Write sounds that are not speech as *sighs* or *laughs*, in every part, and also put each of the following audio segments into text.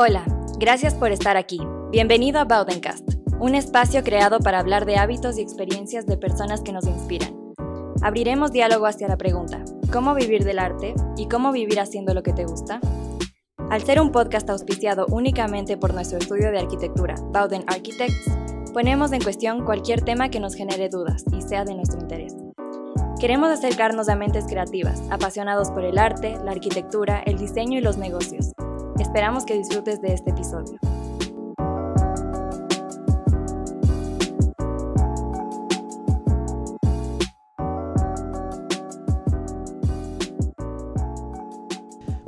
Hola, gracias por estar aquí. Bienvenido a Baudencast, un espacio creado para hablar de hábitos y experiencias de personas que nos inspiran. Abriremos diálogo hacia la pregunta, ¿cómo vivir del arte y cómo vivir haciendo lo que te gusta? Al ser un podcast auspiciado únicamente por nuestro estudio de arquitectura, Bauden Architects, ponemos en cuestión cualquier tema que nos genere dudas y sea de nuestro interés. Queremos acercarnos a mentes creativas, apasionados por el arte, la arquitectura, el diseño y los negocios. Esperamos que disfrutes de este episodio.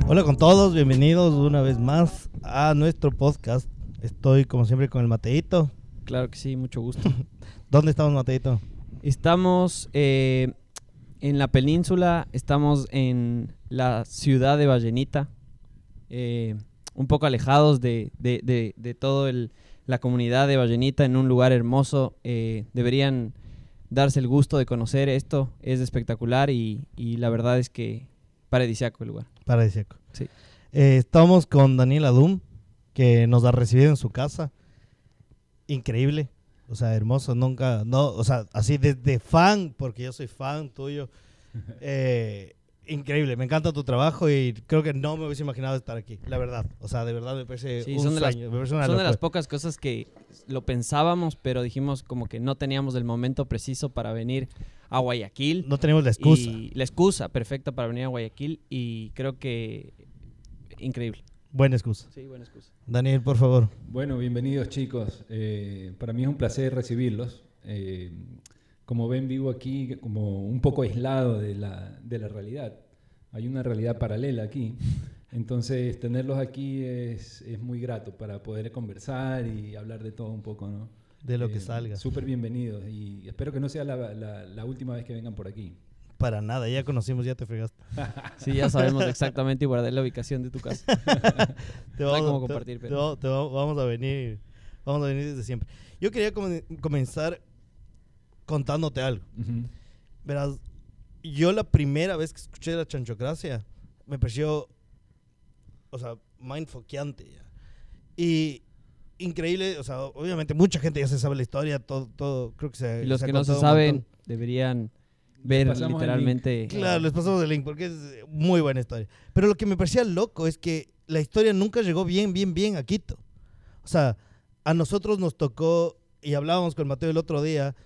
Hola con todos, bienvenidos una vez más a nuestro podcast. Estoy como siempre con el Mateito. Claro que sí, mucho gusto. *laughs* ¿Dónde estamos, Mateito? Estamos eh, en la península, estamos en la ciudad de Vallenita, eh, un poco alejados de, de, de, de toda la comunidad de Vallenita, en un lugar hermoso. Eh, deberían darse el gusto de conocer esto, es espectacular y, y la verdad es que paradisiaco el lugar. Paradisíaco. Sí. Eh, estamos con Daniel Adum, que nos ha recibido en su casa. Increíble. O sea, hermoso. Nunca, no, o sea, así desde fan, porque yo soy fan tuyo. *laughs* Eh, increíble. Me encanta tu trabajo y creo que no me hubiese imaginado estar aquí. La verdad. O sea, de verdad me parece Sí, un son de las- sueño, me parece una Son de las pocas cosas que lo pensábamos, pero dijimos como que no teníamos el momento preciso para venir a Guayaquil. No tenemos la excusa. Y la excusa perfecta para venir a Guayaquil y creo que increíble. Buena excusa. Sí, buena excusa. Daniel, por favor. Bueno, bienvenidos chicos. Eh, para mí es un placer recibirlos. Eh, como ven, vivo aquí como un poco aislado de la, de la realidad. Hay una realidad paralela aquí. Entonces, tenerlos aquí es, es muy grato para poder conversar y hablar de todo un poco, ¿no? De lo que Eh, salga. Súper bienvenidos y espero que no sea la, la- la última vez que vengan por aquí. Para nada, ya conocimos, ya te fregaste. *laughs* Sí, ya sabemos exactamente y guardé la ubicación de tu casa. *laughs* Te No vamos, cómo te- compartir, te pero- vamos- te vamos- a venir, vamos a venir desde siempre. Yo quería comen- comenzar contándote algo. Ujú. Verás, yo la primera vez que escuché la chanchocracia me pareció, o sea, mindfuckeante ya. Y increíble, o sea, obviamente mucha gente ya se sabe la historia, todo, todo creo que se Y los ha que no se saben deberían ver literalmente. Claro, les pasamos el link porque es muy buena historia. Pero lo que me parecía loco es que la historia nunca llegó bien, bien, bien a Quito. O sea, a nosotros nos tocó, y hablábamos con Mateo el otro día,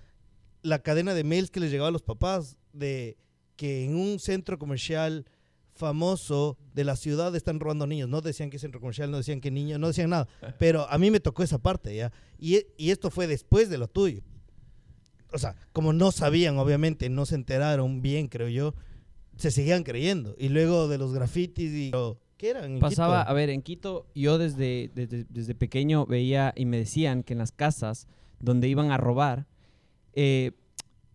la cadena de mails que les llegaba a los papás de que en un centro comercial famoso de la ciudad están robando niños. No decían que centro comercial, no decían que niños, no decían nada. *laughs* Pero a mí me tocó esa parte, ¿ya? Y, e- y esto fue después de lo tuyo. O sea, como no sabían, obviamente, no se enteraron bien, creo yo, se seguían creyendo. Y luego de los grafitis y... ¿Qué eran? en Pasaba, Quito? a ver, en Quito yo desde, desde, desde pequeño veía y me decían que en las casas donde iban a robar, eh,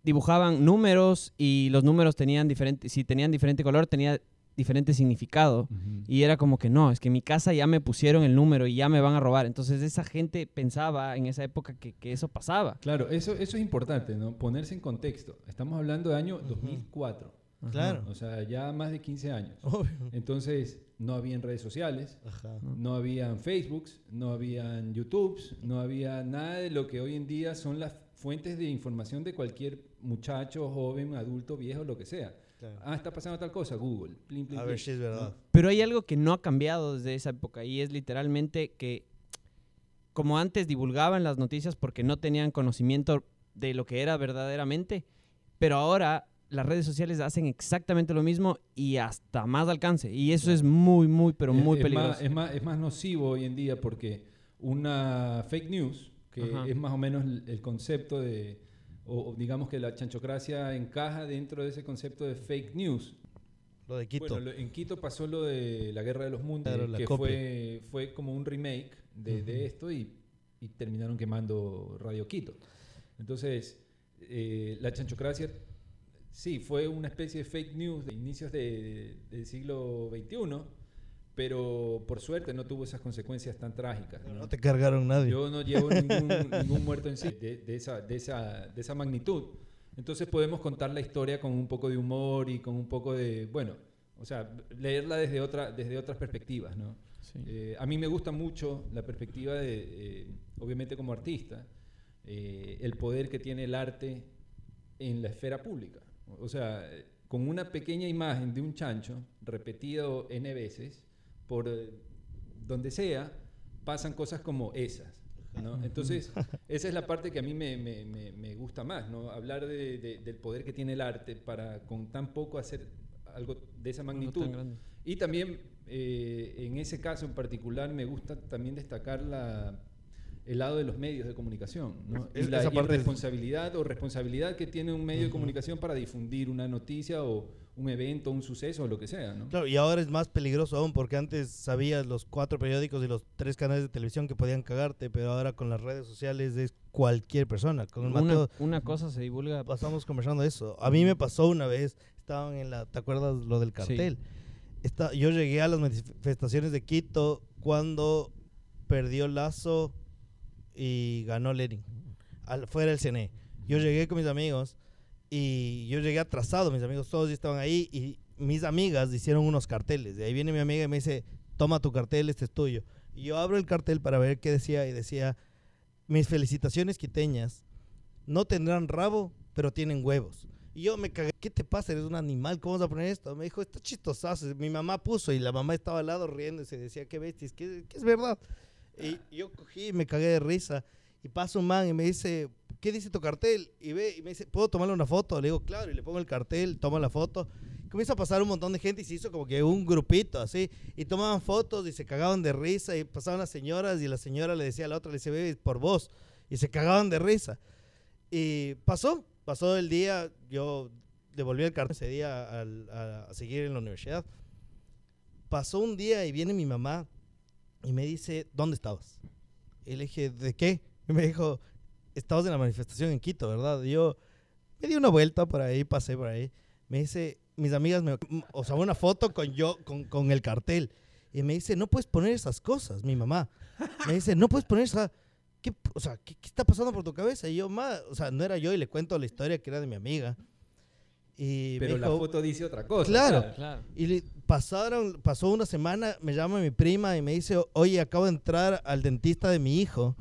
dibujaban números y los números tenían diferente, si tenían diferente color, tenía diferente significado. Y era como que no, es que en mi casa ya me pusieron el número y ya me van a robar. Entonces esa gente pensaba en esa época que, que eso pasaba. Claro, eso, eso es importante, ¿no? Ponerse en contexto. Estamos hablando de año 2004. Claro. O sea, ya más de 15 años. Obvio. Entonces, no habían redes sociales, Ajá. no habían Facebooks, no habían YouTubes, no había nada de lo que hoy en día son las fuentes de información de cualquier muchacho, joven, adulto, viejo, lo que sea. Claro. Ah, está pasando tal cosa, Google. Plin, plin, A ver plin, si es verdad. ¿no? Pero hay algo que no ha cambiado desde esa época y es literalmente que como antes divulgaban las noticias porque no tenían conocimiento de lo que era verdaderamente, pero ahora las redes sociales hacen exactamente lo mismo y hasta más alcance. Y eso es muy, muy, pero Es- muy es peligroso. Más, es, más, es más nocivo hoy en día porque una fake news, que Ajá. es más o menos el, el concepto de, o, o digamos que la chanchocracia encaja dentro de ese concepto de fake news. Lo de Quito. Bueno, lo- en Quito pasó lo de la Guerra de los Mundos, Claro, la que fue, fue como un remake de, esto y, y terminaron quemando Radio Quito. Entonces, eh, la chanchocracia, sí, fue una especie de fake news de inicios de- del siglo XXI, pero por suerte no tuvo esas consecuencias tan trágicas. ¿no? no te cargaron nadie. Yo no llevo *laughs* ningún, ningún muerto en sí de, de esa, de, esa, de esa magnitud. Entonces podemos contar la historia con un poco de humor y con un poco de, bueno, O sea, leerla desde, otra, desde otras perspectivas, ¿no? Sí. Eh, a mí me gusta mucho la perspectiva de, eh, obviamente como artista, eh, el poder que tiene el arte en la esfera pública. O sea, con una pequeña imagen de un chancho, repetido N veces, por eh, donde sea, pasan cosas como esas. ¿no? Entonces, *laughs* esa es la parte que a mí me, me- me- me gusta más, ¿no? Hablar de- de- del poder que tiene el arte para con tan poco hacer algo de esa magnitud. Y también, eh, en ese caso en particular, me gusta también destacar la, el lado de los medios de comunicación, ¿no? Es- y la esa parte es- responsabilidad o responsabilidad que tiene un medio de comunicación para difundir una noticia o un evento, un suceso o lo que sea, ¿no? Claro, y ahora es más peligroso aún porque antes sabías los cuatro periódicos y los tres canales de televisión que podían cagarte, pero ahora con las redes sociales es cualquier persona. Con el Una, Mateo una cosa se divulga. pasamos conversando eso. A mí me pasó una vez, estaban en la, ¿te acuerdas lo del cartel? Está, yo llegué a las manifestaciones de Quito cuando perdió Lazo y ganó Lenin, al, fuera del CNE. Yo llegué con mis amigos y yo llegué atrasado, mis amigos todos estaban ahí y mis amigas hicieron unos carteles. De ahí viene mi amiga y me dice, toma tu cartel, este es tuyo. Y yo abro el cartel para ver qué decía y decía, mis felicitaciones quiteñas no tendrán rabo, pero tienen huevos. Y yo me cagué, ¿qué te pasa? Eres un animal, ¿cómo vas a poner esto? Me dijo, está chistosazo. Mi mamá puso y la mamá estaba al lado riendo y se decía, qué bestia, que, que es verdad. Y yo cogí y me cagué de risa. Y pasa un man y me dice, ¿qué dice tu cartel? Y ve y me dice, ¿puedo tomarle una foto? Le digo, claro, y le pongo el cartel, toma la foto. Comienza a pasar un montón de gente y se hizo como que un grupito así. Y tomaban fotos y se cagaban de risa y pasaban las señoras y la señora le decía a la otra, le dice, ve por vos. Y se cagaban de risa. Y pasó, pasó el día, yo devolví el cartel ese día a seguir en la universidad. Pasó un día y viene mi mamá y me dice, ¿dónde estabas? Y le dije, ¿de qué? Y me dijo, estabas en la manifestación en Quito, ¿verdad? Y yo me di una vuelta por ahí, pasé por ahí. Me dice, mis amigas, me, o sea, una foto con yo, con, con el cartel. Y me dice, no puedes poner esas cosas, mi mamá. Me dice, no puedes poner esa... ¿Qué, o sea, ¿qué, qué está pasando por tu cabeza? Y yo, ma, o sea, no era yo y le cuento la historia que era de mi amiga. Y Pero la dijo, foto dice otra cosa. Claro. Claro. y le pasaron, pasó una semana, me llama mi prima y me dice, oye, acabo de entrar al dentista de mi hijo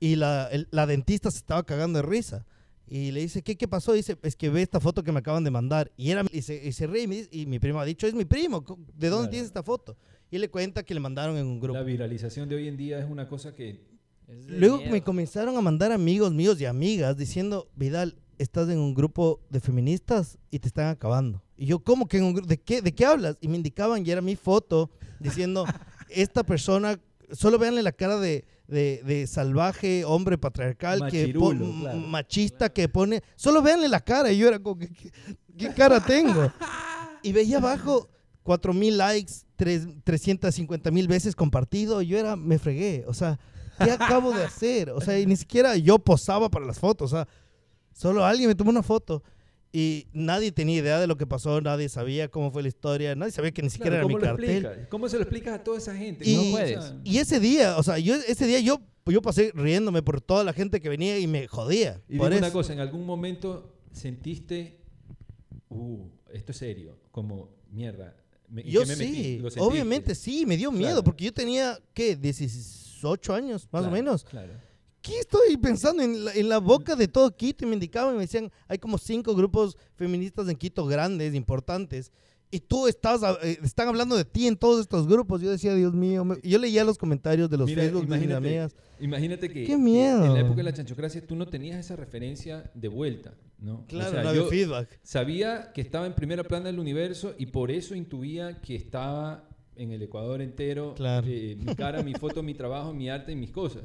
y la, el- la dentista se estaba cagando de risa. Y le dice, ¿qué, qué pasó? Dice, es que ve esta foto que me acaban de mandar. Y, era, y, se, y se ríe y, me dice- y mi primo ha dicho, es mi primo, ¿de dónde Claro. tienes esta foto? Y le cuenta que le mandaron en un grupo. La viralización de hoy en día es una cosa que Es Luego miedo. me comenzaron a mandar amigos míos y amigas diciendo, Vidal, estás en un grupo de feministas y te están acabando. Y yo, ¿cómo que en un grupo? ¿De qué, ¿De qué hablas? Y me indicaban y era mi foto diciendo, *laughs* esta persona, solo véanle la cara de, de- de salvaje, hombre patriarcal, que pon- claro. machista, que pone, solo véanle la cara. Y yo era como, ¿qué, qué- qué cara tengo? *laughs* Y veía abajo 4 mil likes, tres- 350 mil veces compartido. y Yo era, me fregué. O sea, ¿qué acabo de hacer? O sea, y ni siquiera yo posaba para las fotos. O sea, solo alguien me tomó una foto. Y nadie tenía idea de lo que pasó, nadie sabía cómo fue la historia, nadie sabía que ni siquiera Claro, era mi ¿cómo lo cartel. explicas? ¿Cómo se lo explicas a toda esa gente? Y- No puedes. Y ese día, o sea, yo ese día yo, yo pasé riéndome por toda la gente que venía y me jodía. Y por dime una cosa, ¿en algún momento sentiste, uh, esto es serio, como mierda? me- ¿en Yo me sí, obviamente sí, me dio miedo, Claro. porque yo tenía, ¿qué? 18 años, más o menos. Claro. ¿Qué estoy pensando en la, en la boca de todo Quito? Y me indicaban y me decían, hay como cinco grupos feministas en Quito grandes, importantes. Y tú estás, eh, están hablando de ti en todos estos grupos. Yo decía, Dios mío, me- yo leía los comentarios de los Mira, Facebook de mis imagínate, amigas. imagínate que, ¡Qué miedo! en la época de la chanchocracia tú no tenías esa referencia de vuelta, ¿no? O Claro, sea, no había yo feedback. sabía que estaba en primera plana del universo y por eso intuía que estaba en el Ecuador entero, Claro. eh, mi cara, mi foto, mi trabajo, mi arte y mis cosas.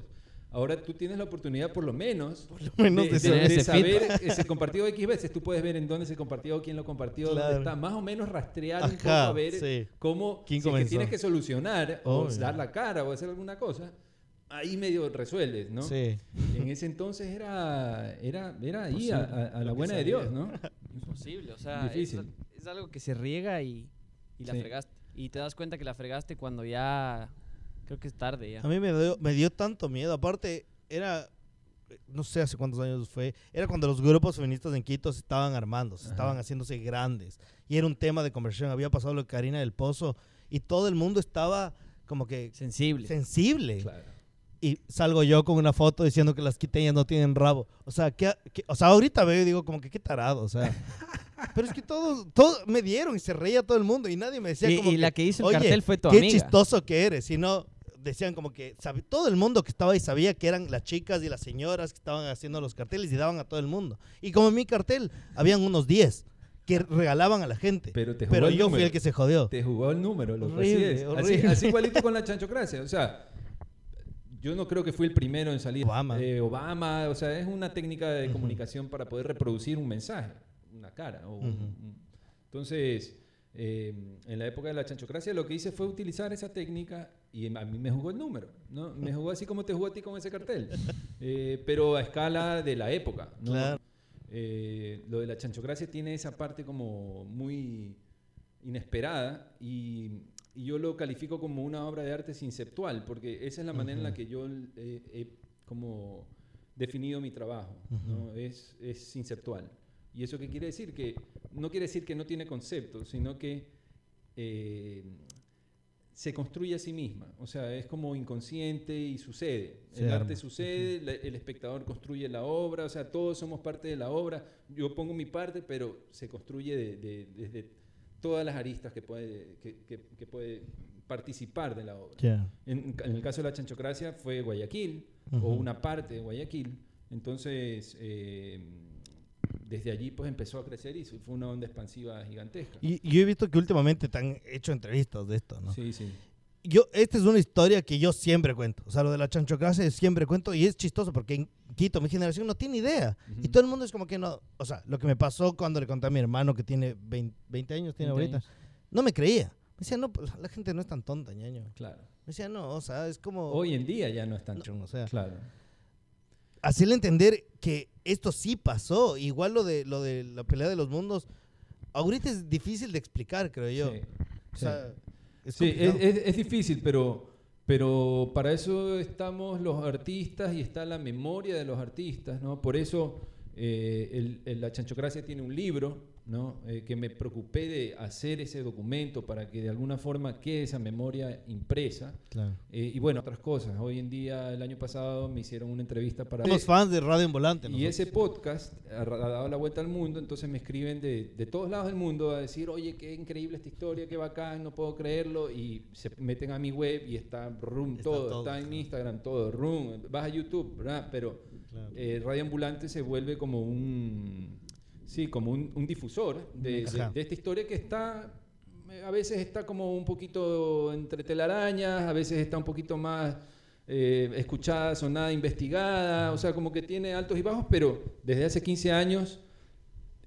Ahora tú tienes la oportunidad, por lo menos, menos de, de de- saber de ese saber ese compartido X veces. Tú puedes ver en dónde se compartió, quién lo compartió, Claro. dónde está. Más o menos rastrear un poco Ajá, a ver sí. cómo, ¿Quién si es que tienes que solucionar o dar la cara o hacer alguna cosa. Ahí medio resuelves, ¿no? Sí. En ese entonces era, era, era ahí, a, a- a la buena de. Dios, ¿no? Imposible, o sea, es, algo que se riega y, y la Sí. fregaste. Y te das cuenta que la fregaste cuando ya, creo que es tarde ya. A mí me dio, me dio tanto miedo. Aparte, era no sé hace cuántos años fue, era cuando los grupos feministas en Quito se estaban armando, se Ajá. estaban haciéndose grandes. Y era un tema de conversación. Había pasado lo de Karina del Pozo y todo el mundo estaba como que Sensible. sensible. Claro. Y salgo yo con una foto diciendo que las quiteñas no tienen rabo. O sea, que, o sea ahorita veo y digo como que qué tarado, o sea. *laughs* Pero es que todos, todos me dieron y se reía todo el mundo y nadie me decía Y, como y que, la que hizo el "Oye, cartel fue tu qué amiga. chistoso que eres. Sino decían como que todo el mundo que estaba ahí sabía que eran las chicas y las señoras que estaban haciendo los carteles y daban a todo el mundo. Y como en mi cartel, habían unos 10 que regalaban a la gente. Pero te jugó Pero el yo fui el que se jodió. Te jugó el número, loco. Horrible, así. Así- igualito con la *laughs* chanchocracia. O sea, yo no creo que fui el primero en salir. Obama. Eh, Obama, o sea, es una técnica de comunicación para poder reproducir un mensaje, una cara. o un- Entonces, eh, en la época de la chanchocracia, lo que hice fue utilizar esa técnica y a mí me jugó el número. ¿no? Me jugó así como te jugó a ti con ese cartel. Eh, pero a escala de la época. ¿no? Claro. Eh, lo de la chanchocracia tiene esa parte como muy inesperada y, y yo lo califico como una obra de arte sinceptual, porque esa es la manera en la que yo eh, he como definido mi trabajo, ¿no? es, es sinceptual. ¿Y eso qué quiere decir? Que no quiere decir que no tiene concepto, sino que eh, se construye a sí misma. O sea, es como inconsciente y sucede. Se el arma. arte sucede, la- el espectador construye la obra, o sea, todos somos parte de la obra. Yo pongo mi parte, pero se construye de- de- desde todas las aristas que puede, que, que- que puede participar de la obra. Ya. En, en el caso de la chanchocracia fue Guayaquil, o Ujú. una parte de Guayaquil. Entonces, eh, desde allí pues empezó a crecer y fue una onda expansiva gigantesca. Y, y yo he visto que últimamente te han hecho entrevistas de esto, ¿no? Sí, sí. yo, esta es una historia que yo siempre cuento. O sea, lo de la chanchocracia siempre cuento y es chistoso porque en Quito, mi generación no tiene idea. Y Ujú. todo el mundo es como que no. O sea, lo que me pasó cuando le conté a mi hermano que tiene 20, 20 años, tiene 20 ahorita, no me creía. Me decía, no, pues la gente no es tan tonta, ñaño. Claro. Me decía, no, o sea, es como. Hoy en día ya no es tan... O sea, Claro. Hacerle entender que esto sí pasó. Igual lo de, lo de la pelea de los mundos. Ahorita es difícil de explicar, creo yo. Sí. O sea, es Sí, es, complicado. es- es difícil, pero, pero para eso estamos los artistas y está la memoria de los artistas, ¿no? Por eso eh, el- el- la chanchocracia tiene un libro, ¿no? Eh, que me preocupé de hacer ese documento para que de alguna forma quede esa memoria impresa. Claro. Eh, y bueno, otras cosas. Hoy en día, el año pasado, me hicieron una entrevista para... Somos fans de Radio en Volante. Y nosotros. ese podcast ha dado la vuelta al mundo, entonces me escriben de, de todos lados del mundo a decir, oye, qué increíble esta historia, qué bacán, no puedo creerlo, y se meten a mi web y está rum, Está todo, todo, está en. Instagram, todo, rum, vas a YouTube, ¿verdad? Pero Claro. eh, Radio Ambulante se vuelve como un, sí, como un, un difusor de, de- Ajá. de esta historia que está, eh, a veces está como un poquito entre telarañas, a veces está un poquito más eh, escuchada, sonada, investigada, o sea, como que tiene altos y bajos, pero desde hace 15 años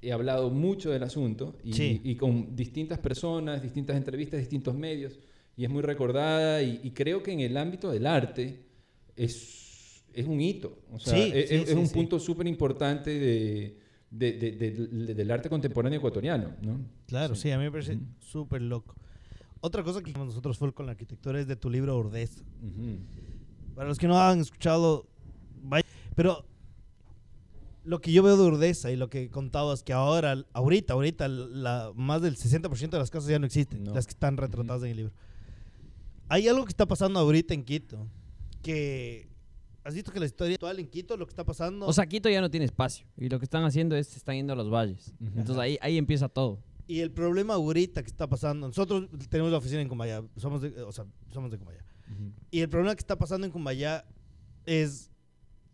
he hablado mucho del asunto y, Sí. y con distintas personas, distintas entrevistas, distintos medios, y es muy recordada y, y creo que en el ámbito del arte es, es un hito, o sea, Sí, es, sí, es un punto súper importante de, de- de- de- del arte contemporáneo ecuatoriano, ¿no? Claro, sí, a mí me parece Ujú. súper loco. Otra cosa que nosotros fue con la arquitectura es de tu libro Urdez. Ujú. Para los que no han escuchado, vaya- pero lo que yo veo de Urdesa y lo que contabas que ahora, ahorita, ahorita, la, más del 60% de las casas ya no existen, No. las que están retratadas en el libro. Hay algo que está pasando ahorita en Quito, que has visto que la historia actual en Quito, lo que está pasando... O sea, Quito ya no tiene espacio. Y lo que están haciendo es se están yendo a los valles. Entonces ahí, ahí empieza todo. Y el problema ahorita que está pasando, nosotros tenemos la oficina en Cumbaya, somos de, o sea, somos de Cumbaya. Ujú. Y el problema que está pasando en Cumbaya es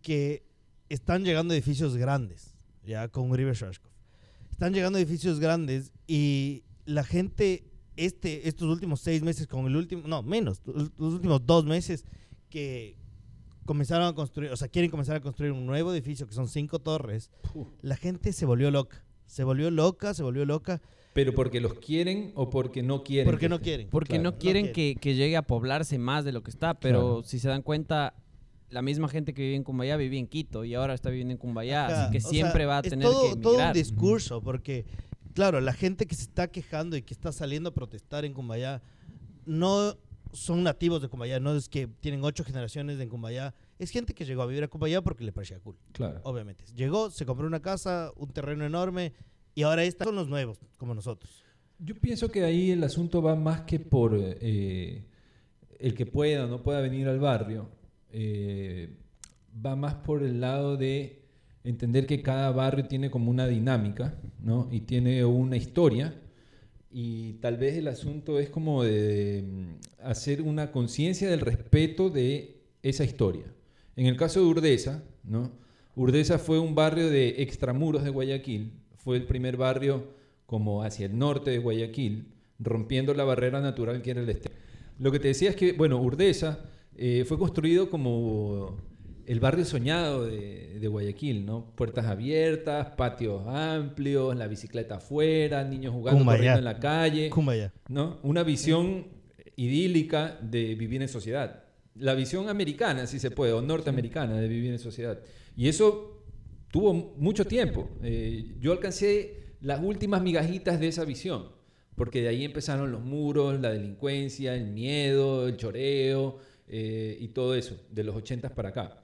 que están llegando edificios grandes, ya con Uribe Shashkov. Están llegando edificios grandes y la gente, este, estos últimos seis meses, con el último, no, menos, los últimos dos meses, que comenzaron a construir, o sea, quieren comenzar a construir un nuevo edificio que son cinco torres, Puh. la gente se volvió loca. Se volvió loca, se volvió loca, Pero porque los quieren o porque no quieren. porque que no quieren. Porque Claro. no quieren No que, que llegue a poblarse más de lo que está. Pero Claro. si se dan cuenta, la misma gente que vivía en Cumbayá vivía en Quito y ahora está viviendo en Cumbayá. Ajá, Así que o sea, siempre va a es tener todo, que todo un emigrar. discurso, porque, claro, la gente que se está quejando y que está saliendo a protestar en Cumbayá no son nativos de Cumbayá, no es que tienen ocho generaciones en Cumbayá. Es gente que llegó a vivir a Cumbayá porque le parecía cool, Claro. obviamente. Llegó, se compró una casa, un terreno enorme y ahora estos son los nuevos, como nosotros. Yo pienso que ahí el asunto va más que por eh, el que pueda o no pueda venir al barrio, eh, va más por el lado de entender que cada barrio tiene como una dinámica, ¿no? Y tiene una historia. Y tal vez el asunto es como de mm, hacer una conciencia del respeto de esa historia. En el caso de Urdesa, ¿no? Urdesa fue un barrio de extramuros de Guayaquil, fue el primer barrio como hacia el norte de Guayaquil, rompiendo la barrera natural que era el este. Lo que te decía es que, bueno, Urdesa eh, fue construido como el barrio soñado de, de Guayaquil, ¿no? Puertas abiertas, patios amplios, la bicicleta afuera, niños jugando, corriendo en la calle. ¿no? Una visión idílica de vivir en sociedad. La visión americana, si se puede, o norteamericana de vivir en sociedad. Y eso tuvo mucho tiempo. Eh, yo alcancé las últimas migajitas de esa visión, porque de ahí empezaron los muros, la delincuencia, el miedo, el choreo eh, y todo eso, de los 80 para acá.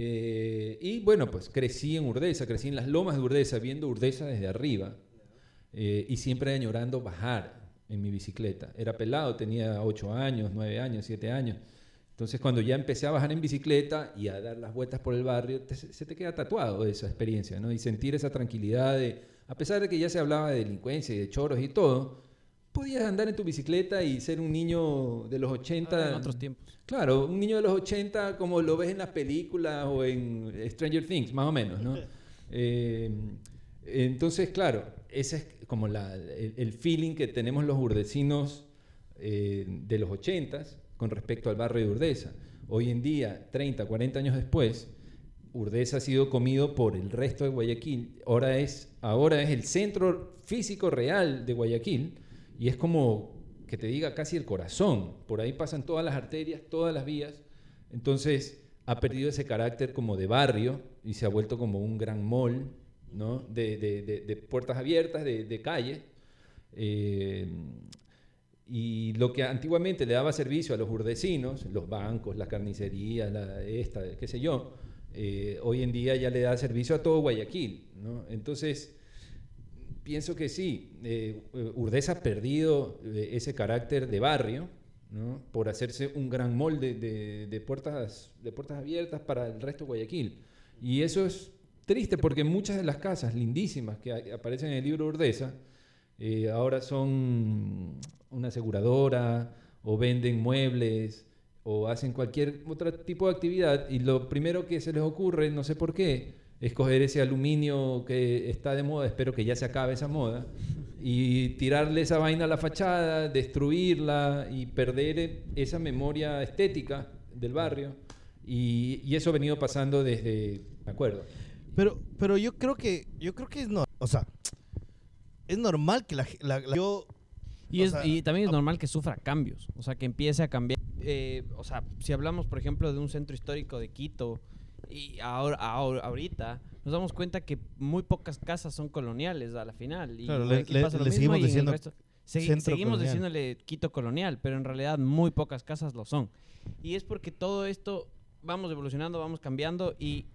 Eh, y bueno, pues crecí en Urdesa, crecí en las lomas de Urdesa, viendo Urdesa desde arriba. Eh, y siempre añorando bajar en mi bicicleta. Era pelado, tenía 8 años, 9 años, 7 años. Entonces cuando ya empecé a bajar en bicicleta y a dar las vueltas por el barrio, se te queda tatuado esa experiencia, ¿no? Y sentir esa tranquilidad de, a pesar de que ya se hablaba de delincuencia y de choros y todo, podías andar en tu bicicleta y ser un niño de los 80. En otros tiempos. Claro, un niño de los 80 como lo ves en las películas o en Stranger Things, más o menos, ¿no? *laughs* Eh, entonces, claro, ese es como la- el, el feeling que tenemos los urdesinos eh, de los 80s con respecto al barrio de Urdesa. Hoy en día, 30, 40 años después, Urdesa ha sido comido por el resto de Guayaquil. Ahora es, ahora es el centro físico real de Guayaquil y es como que te diga casi el corazón. Por ahí pasan todas las arterias, todas las vías. Entonces ha perdido ese carácter como de barrio y se ha vuelto como un gran mall, ¿no? De, de- de- puertas abiertas, de, de calle. Eh, y lo que antiguamente le daba servicio a los urdesinos, los bancos, la carnicería, la, esta, qué sé yo, eh, hoy en día ya le da servicio a todo Guayaquil. ¿no? Entonces, pienso que sí, eh, Urdesa ha perdido eh, ese carácter de barrio ¿no? por hacerse un gran molde de, de puertas, de puertas abiertas para el resto de Guayaquil. Y eso es triste porque muchas de las casas lindísimas que aparecen en el libro Urdesa eh, ahora son una aseguradora o venden muebles o hacen cualquier otro tipo de actividad y lo primero que se les ocurre, no sé por qué, es coger ese aluminio que está de moda, espero que ya se acabe esa moda, y tirarle esa vaina a la fachada, destruirla y perder esa memoria estética del barrio. Y, y eso ha venido pasando desde, me acuerdo. Pero, pero yo creo que, yo creo que es no, o sea, es normal que la, la- la- yo, Y, es, sea, y también es a- normal que sufra cambios, o sea, que empiece a cambiar. Eh, o sea, si hablamos, por ejemplo, de un centro histórico de Quito, y ahora, ahora- ahorita nos damos cuenta que muy pocas casas son coloniales a la final. Y Claro, le- pasa lo le mismo seguimos y diciendo resto- segui- seguimos colonial. diciéndole Quito colonial, pero en realidad muy pocas casas lo son. Y es porque todo esto vamos evolucionando, vamos cambiando y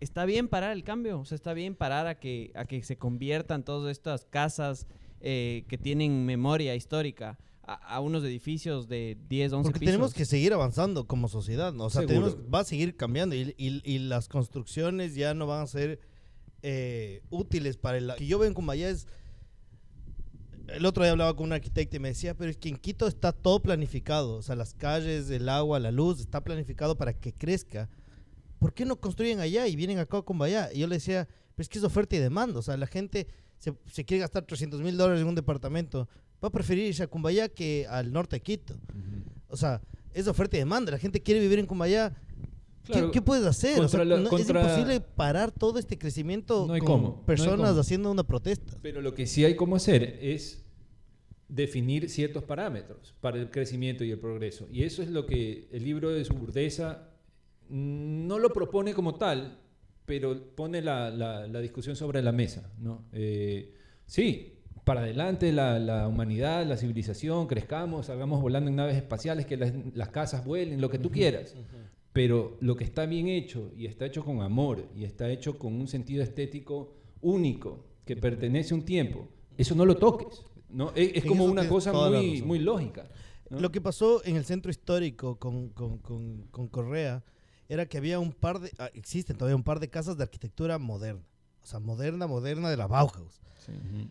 está bien parar el cambio, o sea, está bien parar a que, a que se conviertan todas estas casas eh, que tienen memoria histórica a, a unos edificios de 10, 11 porque pisos. tenemos que seguir avanzando como sociedad, ¿no? O sea, tenemos, va a seguir cambiando y, y- y las construcciones ya no van a ser eh, útiles para el... Que yo veo en Cumbayá es... El otro día hablaba con un arquitecto y me decía, pero es que en Quito está todo planificado, o sea, las calles, el agua, la luz, está planificado para que crezca. ¿Por qué no construyen allá y vienen acá a Cumbayá? Y yo le decía, pero es que es oferta y demanda, o sea, la gente se, se quiere gastar 300 mil dólares en un departamento, va a preferir irse a Cumbayá que al norte de Quito. O sea, es oferta y demanda. La gente quiere vivir en Cumbayá. ¿Qué- Claro, ¿Qué, puedes hacer? O sea, la- no- contra- Es imposible parar todo este crecimiento No hay con cómo, no hay personas cómo. haciendo una protesta. Pero lo que sí hay cómo hacer es definir ciertos parámetros para el crecimiento y el progreso. Y eso es lo que el libro de Suburdeza no lo propone como tal, pero pone la, la- la discusión sobre la mesa. ¿no? Eh, sí, para adelante la, la humanidad, la civilización, crezcamos, salgamos volando en naves espaciales, que las, las casas vuelen, lo que tú quieras. Pero lo que está bien hecho y está hecho con amor y está hecho con un sentido estético único, que pertenece a un tiempo, eso no lo toques. ¿no? Es, es como una cosa muy, lógica. ¿no? Lo que pasó en el centro histórico con, con- con- con Correa era que había un par de, ah, existen todavía un par de casas de arquitectura moderna. O sea, moderna, moderna de la Bauhaus. Ujú.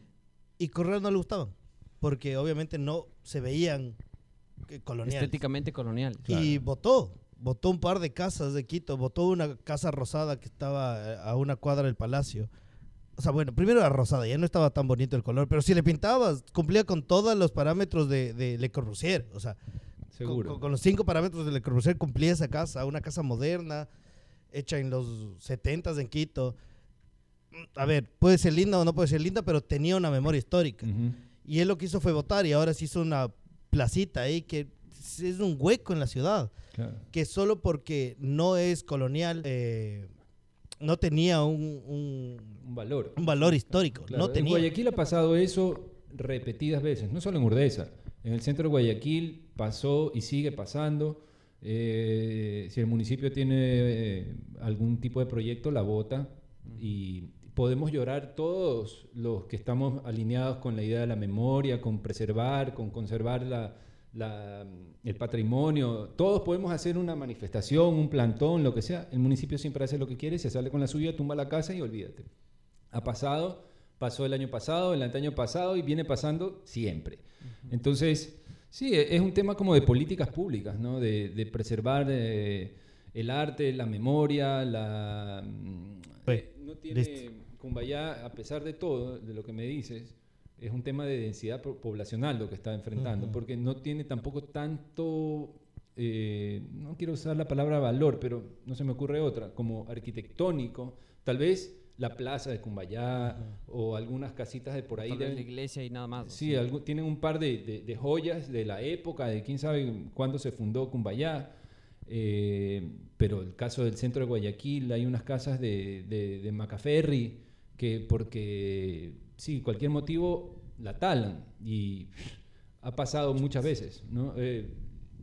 Y Correa no le gustaban, porque obviamente no se veían eh, coloniales. Estéticamente colonial. Y votó, votó un par de casas de Quito, votó una casa rosada que estaba eh, a una cuadra del palacio. O sea, bueno, primero era rosada, ya no estaba tan bonito el color, pero si le pintabas, cumplía con todos los parámetros de, de Le Corbusier. O sea, con, Seguro. con- con los cinco parámetros de Le Corbusier cumplía esa casa, una casa moderna, hecha en los 70 en Quito. A ver, puede ser linda o no puede ser linda, pero tenía una memoria histórica. Y él lo que hizo fue votar y ahora se hizo una placita ahí que es un hueco en la ciudad. Claro. Que solo porque no es colonial, eh, no tenía un, un- Un valor. un valor histórico. Claro, no En. Guayaquil ha pasado eso repetidas veces, no solo en Urdesa. En el centro de Guayaquil pasó y sigue pasando. Eh, si el municipio tiene eh, algún tipo de proyecto, la vota y podemos llorar todos los que estamos alineados con la idea de la memoria, con preservar, con conservar la- la- el patrimonio. Todos podemos hacer una manifestación, un plantón, lo que sea. El municipio siempre hace lo que quiere, se sale con la suya, tumba la casa y olvídate. Ha pasado, pasó el año pasado, el anteaño pasado y viene pasando siempre. Entonces, sí, e- es un tema como de políticas públicas, ¿no? De, de preservar eh, el arte, la memoria, la... mm, Pues, eh, no tiene... listo. Cumbayá, a pesar de todo, de lo que me dices, es un tema de densidad po- poblacional lo que está enfrentando, porque no tiene tampoco tanto, eh, no quiero usar la palabra valor, pero no se me ocurre otra, como arquitectónico, tal vez la plaza de Cumbayá o algunas casitas de por ahí. Deben- la iglesia y nada más. Sí, algo- tienen un par de, de- de joyas de la época, de quién sabe cuándo se fundó Cumbayá. eh, pero el caso del centro de Guayaquil, hay unas casas de, de, de Macaferri que porque, sí, cualquier motivo la talan y ha pasado muchas veces, ¿no? Eh,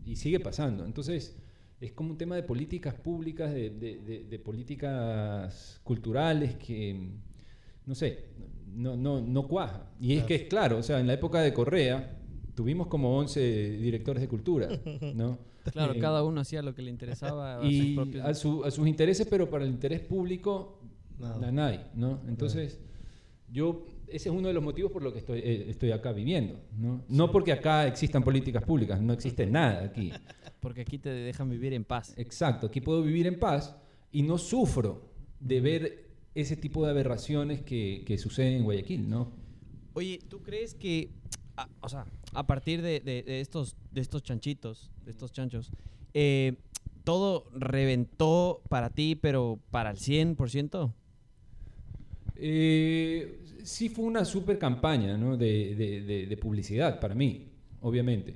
y sigue pasando. Entonces, es como un tema de políticas públicas, de, de- de- de políticas culturales que, no sé, no, no, no cuaja. Y es que es claro, o sea, en la época de Correa tuvimos como 11 directores de cultura, ¿no? *laughs* Claro, Eh, cada uno hacía lo que le interesaba a sus y propios... a, su- a sus intereses, pero para el interés público, Nada. la nadie, ¿no? Entonces, yo, ese es uno de los motivos por los que estoy, eh, estoy acá viviendo, ¿no? No porque acá existan políticas públicas, no existe nada aquí. Porque aquí te dejan vivir en paz. Exacto, aquí puedo vivir en paz y no sufro de ver ese tipo de aberraciones que, que suceden en Guayaquil, ¿no? Oye, ¿tú crees que, a- o sea, a partir de, de- de estos, de estos chanchitos, de estos chanchos, eh, todo reventó para ti, pero para el 100%? Eh, sí fue una super campaña ¿no? de, de- de- de publicidad para mí, obviamente.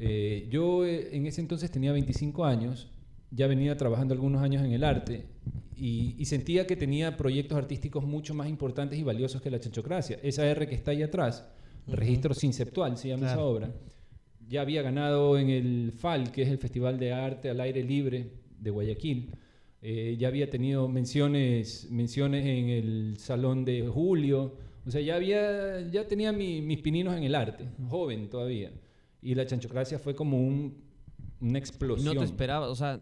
Eh, yo eh, en ese entonces tenía 25 años, ya venía trabajando algunos años en el arte y, y sentía que tenía proyectos artísticos mucho más importantes y valiosos que la chanchocracia. Esa R que está ahí atrás, Registro Sinceptual se llama esa obra, ya había ganado en el FAL, que es el Festival de Arte al Aire Libre de Guayaquil. Eh, ya había tenido menciones, menciones en el Salón de Julio. O sea, ya, había, ya tenía mi- mis pininos en el arte, joven todavía. Y la chanchocracia fue como un- una explosión. no te esperaba, o sea,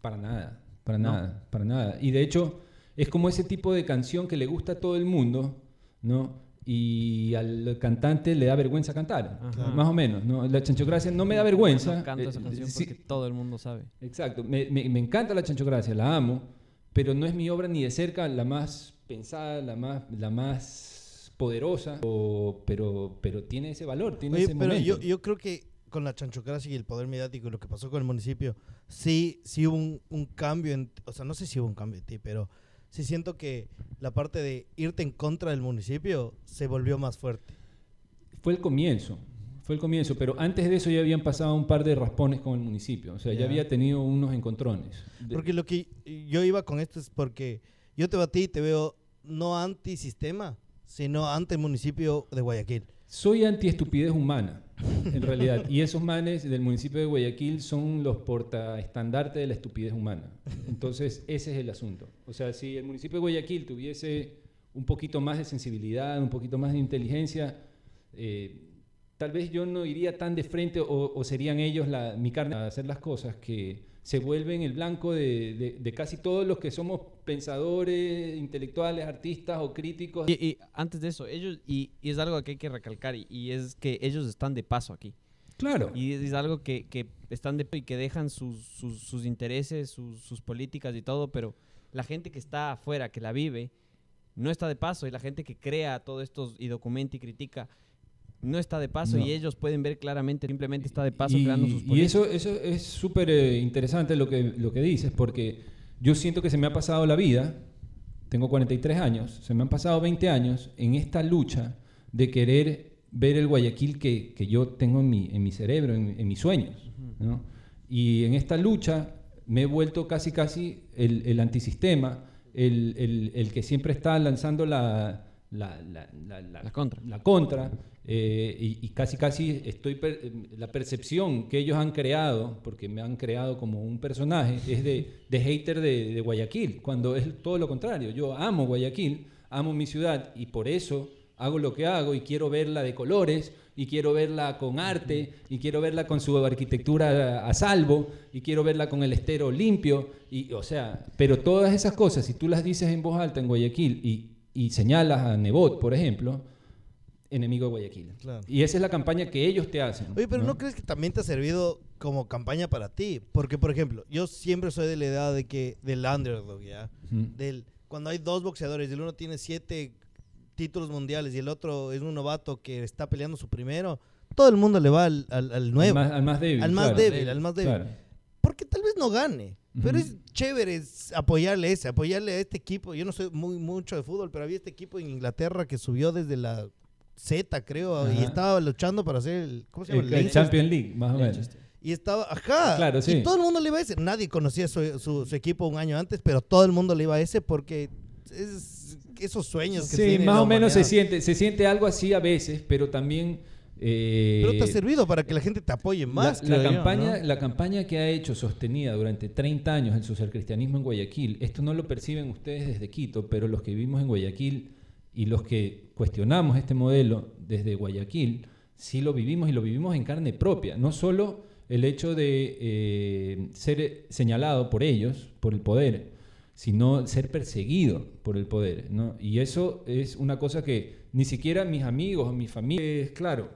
Para nada, para No. nada, para nada. Y de hecho, es como ese tipo de canción que le gusta a todo el mundo, ¿no? Y al cantante le da vergüenza cantar, Ajá. más o menos, ¿no? La chanchocracia no me da vergüenza. no canto esa eh, canción sí, porque todo el mundo sabe. Exacto, me, me- me encanta la chanchocracia, la amo, pero no es mi obra ni de cerca la más pensada, la más, la más poderosa, o- pero, pero tiene ese valor, tiene Oye, ese pero momento. yo, yo creo que con la chanchocracia y el poder mediático y lo que pasó con el municipio, sí, sí hubo un, un cambio, en, o sea, no sé si hubo un cambio en ti, pero sí siento que la parte de irte en contra del municipio se volvió más fuerte. Fue el comienzo, fue el comienzo, pero antes de eso ya habían pasado un par de raspones con el municipio, o sea, ya, Ya. había tenido unos encontrones. Porque lo que yo iba con esto es porque yo te batí y te veo no anti-sistema, sino ante el municipio de Guayaquil. Soy anti-estupidez humana, en realidad. Y esos manes del municipio de Guayaquil son los portaestandartes de la estupidez humana. Entonces, ese es el asunto. O sea, si el municipio de Guayaquil tuviese un poquito más de sensibilidad, un poquito más de inteligencia, eh, tal vez yo no iría tan de frente o, serían ellos la, mi carne a hacer las cosas que se vuelven el blanco de, de, casi todos los que somos pensadores, intelectuales, artistas o críticos. Y, antes de eso, ellos, y, es algo que hay que recalcar, y, es que ellos están de paso aquí. Claro. Y es, algo que, que, están de y que dejan sus, sus, sus intereses, sus, sus, políticas y todo, pero la gente que está afuera, que la vive, no está de paso, y la gente que crea todo esto y documenta y critica, no está de paso y ellos pueden ver claramente, simplemente está de paso creando sus. Y eso, eso es súper eh, interesante lo que, lo que dices, porque yo siento que se me ha pasado la vida, tengo 43 años, se me han pasado 20 años en esta lucha de querer ver el Guayaquil que, que yo tengo en mi, en mi cerebro, en, mis sueños. ¿no? Y en esta lucha me he vuelto casi, casi el, el antisistema, el, el, el, que siempre está lanzando la, la, la, la contra. La contra eh, y, casi casi estoy la percepción que ellos han creado, porque me han creado como un personaje, es de, de hater de, Guayaquil, cuando es todo lo contrario. Yo amo Guayaquil, amo mi ciudad y por eso hago lo que hago y quiero verla de colores y quiero verla con arte y quiero verla con su arquitectura a salvo y quiero verla con el estero limpio y o sea, pero todas esas cosas si tú las dices en voz alta en Guayaquil y, y señalas a Nebot, por ejemplo, enemigo de Guayaquil. Y esa es la campaña que ellos te hacen. Oye, pero ¿no? crees que también te ha servido como campaña para ti? Porque, por ejemplo, yo siempre soy de la edad de que del underdog, ¿ya? Del, cuando hay dos boxeadores y el uno tiene siete títulos mundiales y el otro es un novato que está peleando su primero, todo el mundo le va al, al, nuevo. Al más, débil. Al más débil, al más débil. Porque tal vez no gane. Pero es chévere apoyarle a ese, apoyarle a este equipo. Yo no soy muy mucho de fútbol, pero había este equipo en Inglaterra que subió desde la Z, creo, y estaba luchando para hacer el, ¿cómo se llama? El, Champions League, más o menos. Y estaba, ajá, claro, sí. y todo el mundo le iba a ese. Nadie conocía su, su, equipo un año antes, pero todo el mundo le iba a ese porque es esos sueños que sí, más o menos se siente, se siente algo así a veces, pero también... Eh, pero te ha servido para que la gente te apoye más. La, campaña, la campaña que ha hecho sostenida durante 30 años el socialcristianismo en Guayaquil, esto no lo perciben ustedes desde Quito, pero los que vivimos en Guayaquil y los que cuestionamos este modelo desde Guayaquil, sí lo vivimos y lo vivimos en carne propia. No solo el hecho de eh, ser señalado por ellos, por el poder, sino ser perseguido por el poder. Y eso es una cosa que ni siquiera mis amigos o mi familia, claro,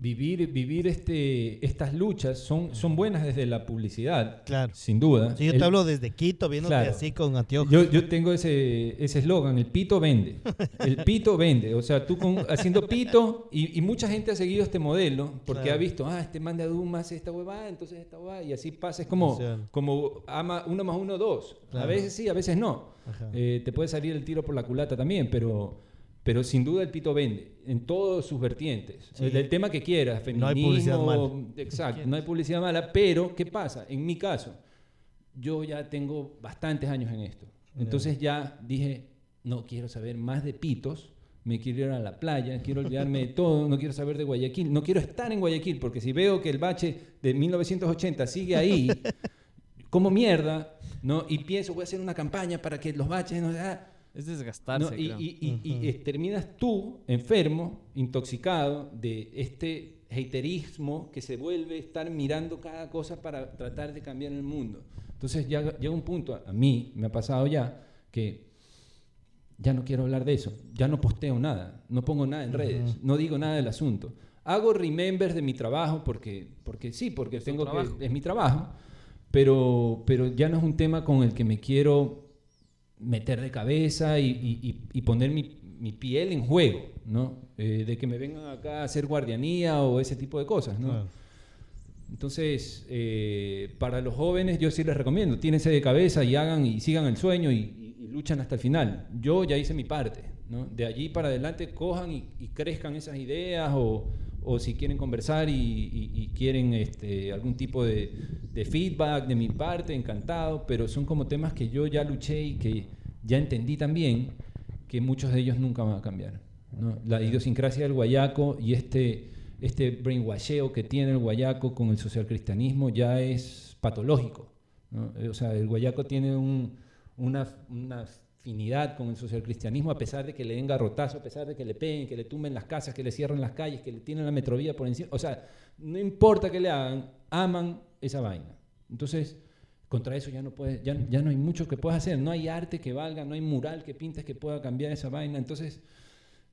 vivir, vivir este, estas luchas son, son buenas desde la publicidad, claro. sin duda. Yo te hablo desde Quito, viéndote así con anteojos. Yo, yo tengo ese eslogan, el pito vende. El pito vende. O sea, tú con, haciendo pito, y, y, mucha gente ha seguido este modelo, porque ha visto, ah, este man de Aduma hace esta huevada, entonces esta huevada, y así pasa. Es como, como ama uno más uno, dos. A veces sí, a veces no. Eh, te puede salir el tiro por la culata también, pero pero sin duda el pito vende en todos sus vertientes. Del tema que quieras, feminismo, no hay publicidad mala. Exacto, no hay publicidad mala, pero ¿qué pasa? En mi caso, yo ya tengo bastantes años en esto. Entonces ya dije, no quiero saber más de pitos, me quiero ir a la playa, quiero olvidarme de todo, no quiero saber de Guayaquil, no quiero estar en Guayaquil, porque si veo que el bache de 1980 sigue ahí, *laughs* como mierda, ¿no? y pienso, voy a hacer una campaña para que los baches... No, es desgastarse. y, terminas tú enfermo, intoxicado de este haterismo que se vuelve estar mirando cada cosa para tratar de cambiar el mundo. Entonces ya llega un punto, a mí me ha pasado ya, que ya no quiero hablar de eso, ya no posteo nada, no pongo nada en redes, no digo nada del asunto. Hago remembers de mi trabajo porque, porque sí, porque tengo que, es mi trabajo, pero, pero ya no es un tema con el que me quiero meter de cabeza y, poner mi, piel en juego, ¿no? Eh, de que me vengan acá a hacer guardianía o ese tipo de cosas, ¿no? Entonces, eh, para los jóvenes yo sí les recomiendo, tírense de cabeza y hagan y sigan el sueño y, luchan hasta el final. Yo ya hice mi parte, ¿no? De allí para adelante cojan y, crezcan esas ideas o, o si quieren conversar y, quieren este, algún tipo de, feedback de mi parte, encantado, pero son como temas que yo ya luché y que ya entendí también que muchos de ellos nunca van a cambiar. ¿no? La idiosincrasia del guayaco y este, este brainwasheo que tiene el guayaco con el socialcristianismo ya es patológico. ¿no? O sea, el guayaco tiene un- una, una afinidad con el socialcristianismo a pesar de que le den garrotazo, a pesar de que le peguen, que le tumben las casas, que le cierren las calles, que le tienen la metrovía por encima. O sea, no importa qué le hagan, aman esa vaina. Entonces, contra eso ya no, puedes, ya, ya no hay mucho que puedas hacer. No hay arte que valga, no hay mural que pintes que pueda cambiar esa vaina. Entonces,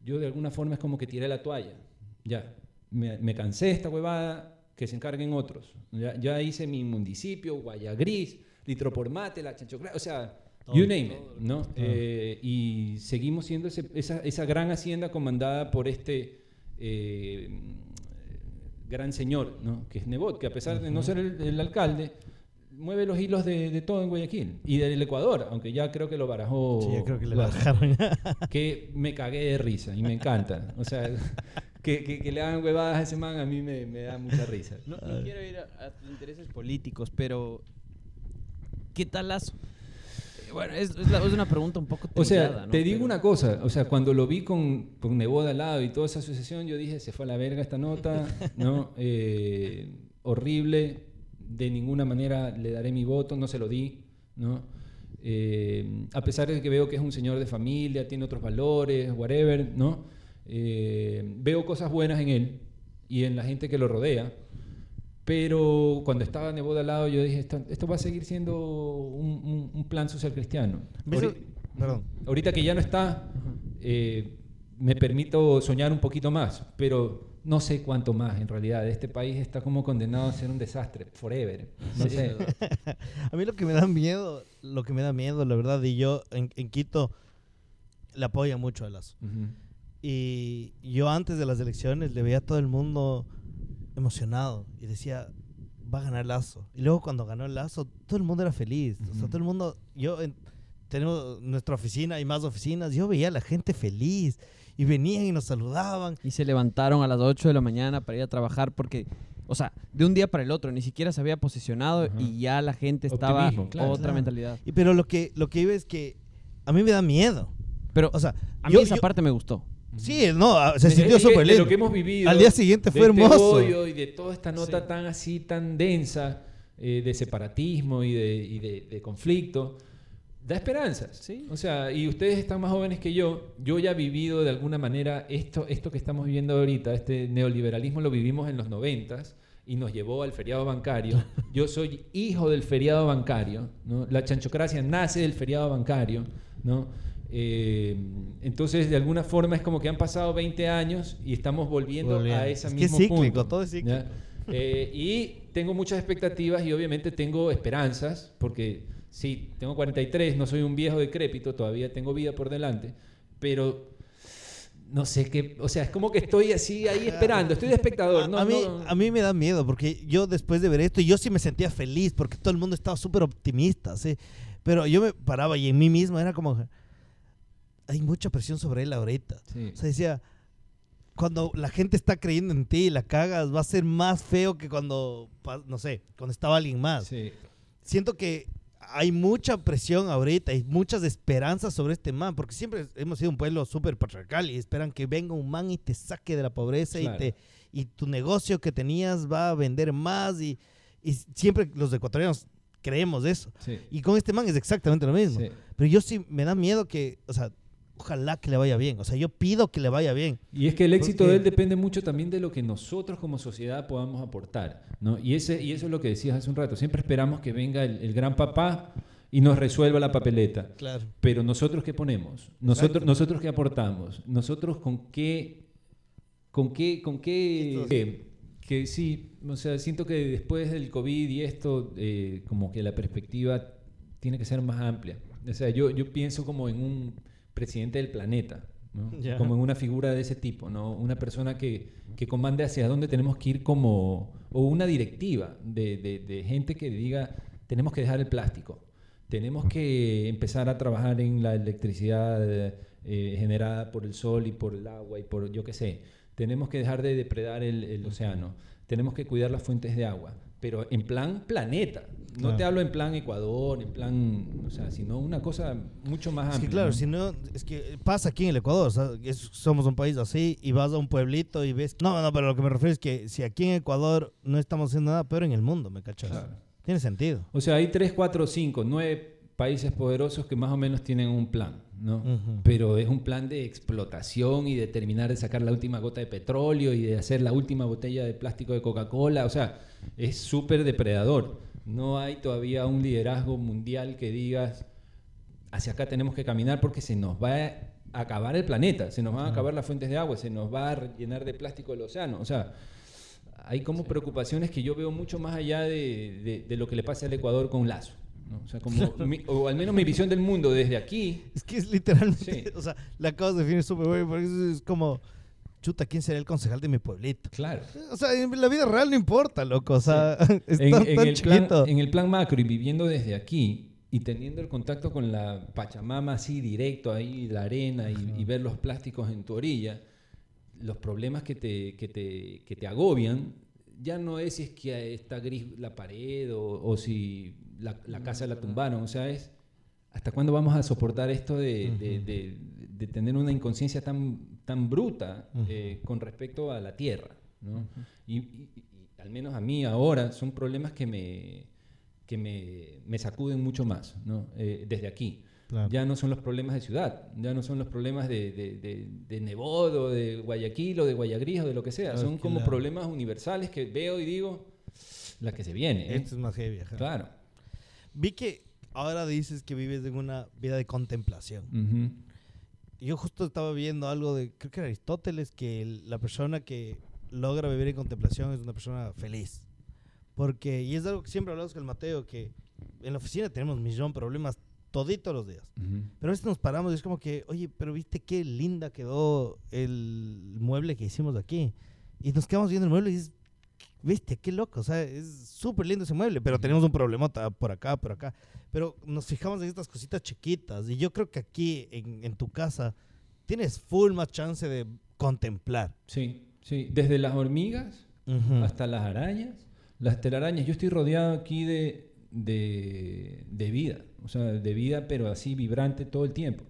yo de alguna forma es como que tiré la toalla. Ya, me, cansé esta huevada, que se encarguen otros. Ya, ya hice mi municipio, Guayagris, Litro por Mate, la Chanchocra, o sea, you name it, ¿no? Eh, y seguimos siendo ese- esa, esa gran hacienda comandada por este eh, gran señor, ¿no? Que es Nebot, que a pesar de no ser el, el alcalde, mueve los hilos de, de todo en Guayaquil y del Ecuador, aunque ya creo que lo barajó. Sí, yo creo que le Guaso bajaron. *laughs* que me cagué de risa y me encanta. O sea, *laughs* que, que- que le hagan huevadas a ese man a mí me, me da mucha risa. No, no quiero ir a, a intereses políticos, pero ¿qué tal Lazo? Bueno, es, es la- es una pregunta un poco O sea, ¿no? te digo Pero- una cosa, o sea, cuando lo vi con, con Neboda al lado y toda esa asociación, yo dije, se fue a la verga esta nota, ¿no? *laughs* Eh, horrible, de ninguna manera le daré mi voto, no se lo di, ¿no? Eh, a pesar de que veo que es un señor de familia, tiene otros valores, whatever, ¿no? Eh, veo cosas buenas en él y en la gente que lo rodea, pero cuando estaba Neboda al lado yo dije, esto, esto va a seguir siendo un, un- un plan social cristiano. ¿Ves? Ahori- Perdón. Ahorita que ya no está, eh, me permito soñar un poquito más, pero no sé cuánto más en realidad. Este país está como condenado a ser un desastre, forever. No Sí, sé. *laughs* A mí lo que me da miedo, lo que me da miedo, la verdad, y yo en, en Quito le apoyo mucho a Lazo. Ujú. Y yo antes de las elecciones le veía a todo el mundo emocionado y decía, va a ganar Lazo. Y luego cuando ganó el Lazo, todo el mundo era feliz. O sea, todo el mundo, yo en- tenemos nuestra oficina y más oficinas, yo veía a la gente feliz y venían y nos saludaban. Y se levantaron a las 8 de la mañana para ir a trabajar porque, o sea, de un día para el otro, ni siquiera se había posicionado Ajá. y ya la gente estaba Optimismo, claro. otra Claro. mentalidad. Y, pero lo que, lo que iba es que a mí me da miedo. Pero O sea, a mí yo- esa yo- parte me gustó. Sí, no, a- se sintió súper de lindo. lo que hemos vivido. Al día siguiente de fue este hermoso. hoyo y de toda esta nota Sí. tan así, tan densa, eh, de separatismo y de, y de- de conflicto, da esperanzas. Sí. O sea, y ustedes están más jóvenes que yo. Yo ya he vivido de alguna manera esto, esto que estamos viviendo ahorita, este neoliberalismo lo vivimos en los noventas y nos llevó al feriado bancario. *laughs* Yo soy hijo del feriado bancario, ¿no? La chanchocracia nace del feriado bancario, ¿no? Eh, entonces, de alguna forma es como que han pasado 20 años y estamos volviendo, Volviendo. a ese Es que es mismo cíclico, punto, todo es cíclico. Eh, y tengo muchas expectativas y obviamente tengo esperanzas, porque sí, tengo 43, no soy un viejo decrépito, todavía tengo vida por delante, pero no sé qué, o sea, es como que estoy así ahí esperando, estoy de espectador. A, no, a mí, no- a mí me da miedo porque yo después de ver esto, yo sí me sentía feliz porque todo el mundo estaba súper optimista, ¿sí? Pero yo me paraba y en mí mismo era como, hay mucha presión sobre él ahorita. Sí. O sea, decía, cuando la gente está creyendo en ti y la cagas, va a ser más feo que cuando, no sé, cuando estaba alguien más. Sí. Siento que hay mucha presión ahorita y muchas esperanzas sobre este man, porque siempre hemos sido un pueblo súper patriarcal y esperan que venga un man y te saque de la pobreza Claro. y, te, y tu negocio que tenías va a vender más y, y siempre los ecuatorianos creemos eso. Sí. Y con este man es exactamente lo mismo. Sí. Pero yo sí me da miedo que, o sea, ojalá que le vaya bien. O sea, yo pido que le vaya bien. Y es que el éxito Porque- de él depende mucho también de lo que nosotros como sociedad podamos aportar. ¿no? Y, ese, y eso es lo que decías hace un rato. Siempre esperamos que venga el, el gran papá y nos resuelva la papeleta. Claro. Pero nosotros qué ponemos? Nosotros, nosotros qué aportamos? Nosotros con qué, con qué, con qué, Esto- que, que sí, o sea, siento que después del COVID y esto, eh, como que la perspectiva tiene que ser más amplia. O sea, yo, yo pienso como en un presidente del planeta, *laughs* como en una figura de ese tipo, ¿no? Una persona que, que comande hacia dónde tenemos que ir como, o una directiva de, de- de gente que diga, tenemos que dejar el plástico, tenemos que empezar a trabajar en la electricidad eh, generada por el sol y por el agua y por yo qué sé, tenemos que dejar de depredar el, el océano, tenemos que cuidar las fuentes de agua, pero en plan planeta. No Claro. te hablo en plan Ecuador, en plan, o sea, sino una cosa mucho más Es amplia. que claro, si no, es que pasa aquí en el Ecuador, o sea, es- somos un país así y vas a un pueblito y ves... No, no, pero lo que me refiero es que si aquí en Ecuador no estamos haciendo nada, pero en el mundo, ¿me cachas? Claro. Tiene sentido. O sea, hay tres, cuatro, cinco, nueve países poderosos que más o menos tienen un plan, ¿no? Pero es un plan de explotación y de terminar de sacar la última gota de petróleo y de hacer la última botella de plástico de Coca-Cola. O sea, es súper depredador. No hay todavía un liderazgo mundial que digas, hacia acá tenemos que caminar porque se nos va a acabar el planeta, se nos van a acabar las fuentes de agua, se nos va a llenar de plástico el océano. O sea, hay como preocupaciones que yo veo mucho más allá de, de- de lo que le pasa al Ecuador con Lazo. ¿No? O sea, como mi- o al menos mi visión del mundo desde aquí. Es que es literalmente, Sí. o sea, la acabas de definir súper bien, porque es, como, chuta, ¿quién será el concejal de mi pueblito? Claro. O sea, en la vida real no importa, loco, o sea, *laughs* es En, tan, en tan el plan, en el plan macro y viviendo desde aquí y teniendo el contacto con la Pachamama así directo ahí, la arena y, y ver los plásticos en tu orilla, los problemas que te, que te, que te agobian ya no es si es que está gris la pared o, o si la, la casa la tumbaron, o sea, es hasta cuándo vamos a soportar esto de, de- de- de tener una inconsciencia tan, tan bruta eh, con respecto a la tierra, ¿no? y, y- y al menos a mí ahora son problemas que me, que me, me sacuden mucho más, ¿no? Eh, desde aquí. Claro. Ya no son los problemas de ciudad, ya no son los problemas de, de, de, de de Guayaquil o de Guayagris o de lo que sea. Claro, son como claro. problemas universales que veo y digo, la que se viene. ¿eh? Esto es más heavy. Claro. Vi que ahora dices que vives en una vida de contemplación. Ujú. Yo justo estaba viendo algo de, creo que era Aristóteles, que el- la persona que logra vivir en contemplación es una persona feliz. Porque, y es algo que siempre hablamos con el Mateo, que en la oficina tenemos millón de problemas toditos los días. Ujú. Pero a veces nos paramos y es como que, oye, pero viste qué linda quedó el mueble que hicimos aquí. Y nos quedamos viendo el mueble y dices, viste, qué loco. O sea, es súper lindo ese mueble, pero tenemos un problema por acá, por acá. Pero nos fijamos en estas cositas chiquitas. Y yo creo que aquí, en, en tu casa, tienes full más chance de contemplar. Sí, sí. Desde las hormigas Ujú. hasta las arañas, las telarañas. Yo estoy rodeado aquí de, de, de vida, o sea, de vida, pero así vibrante todo el tiempo.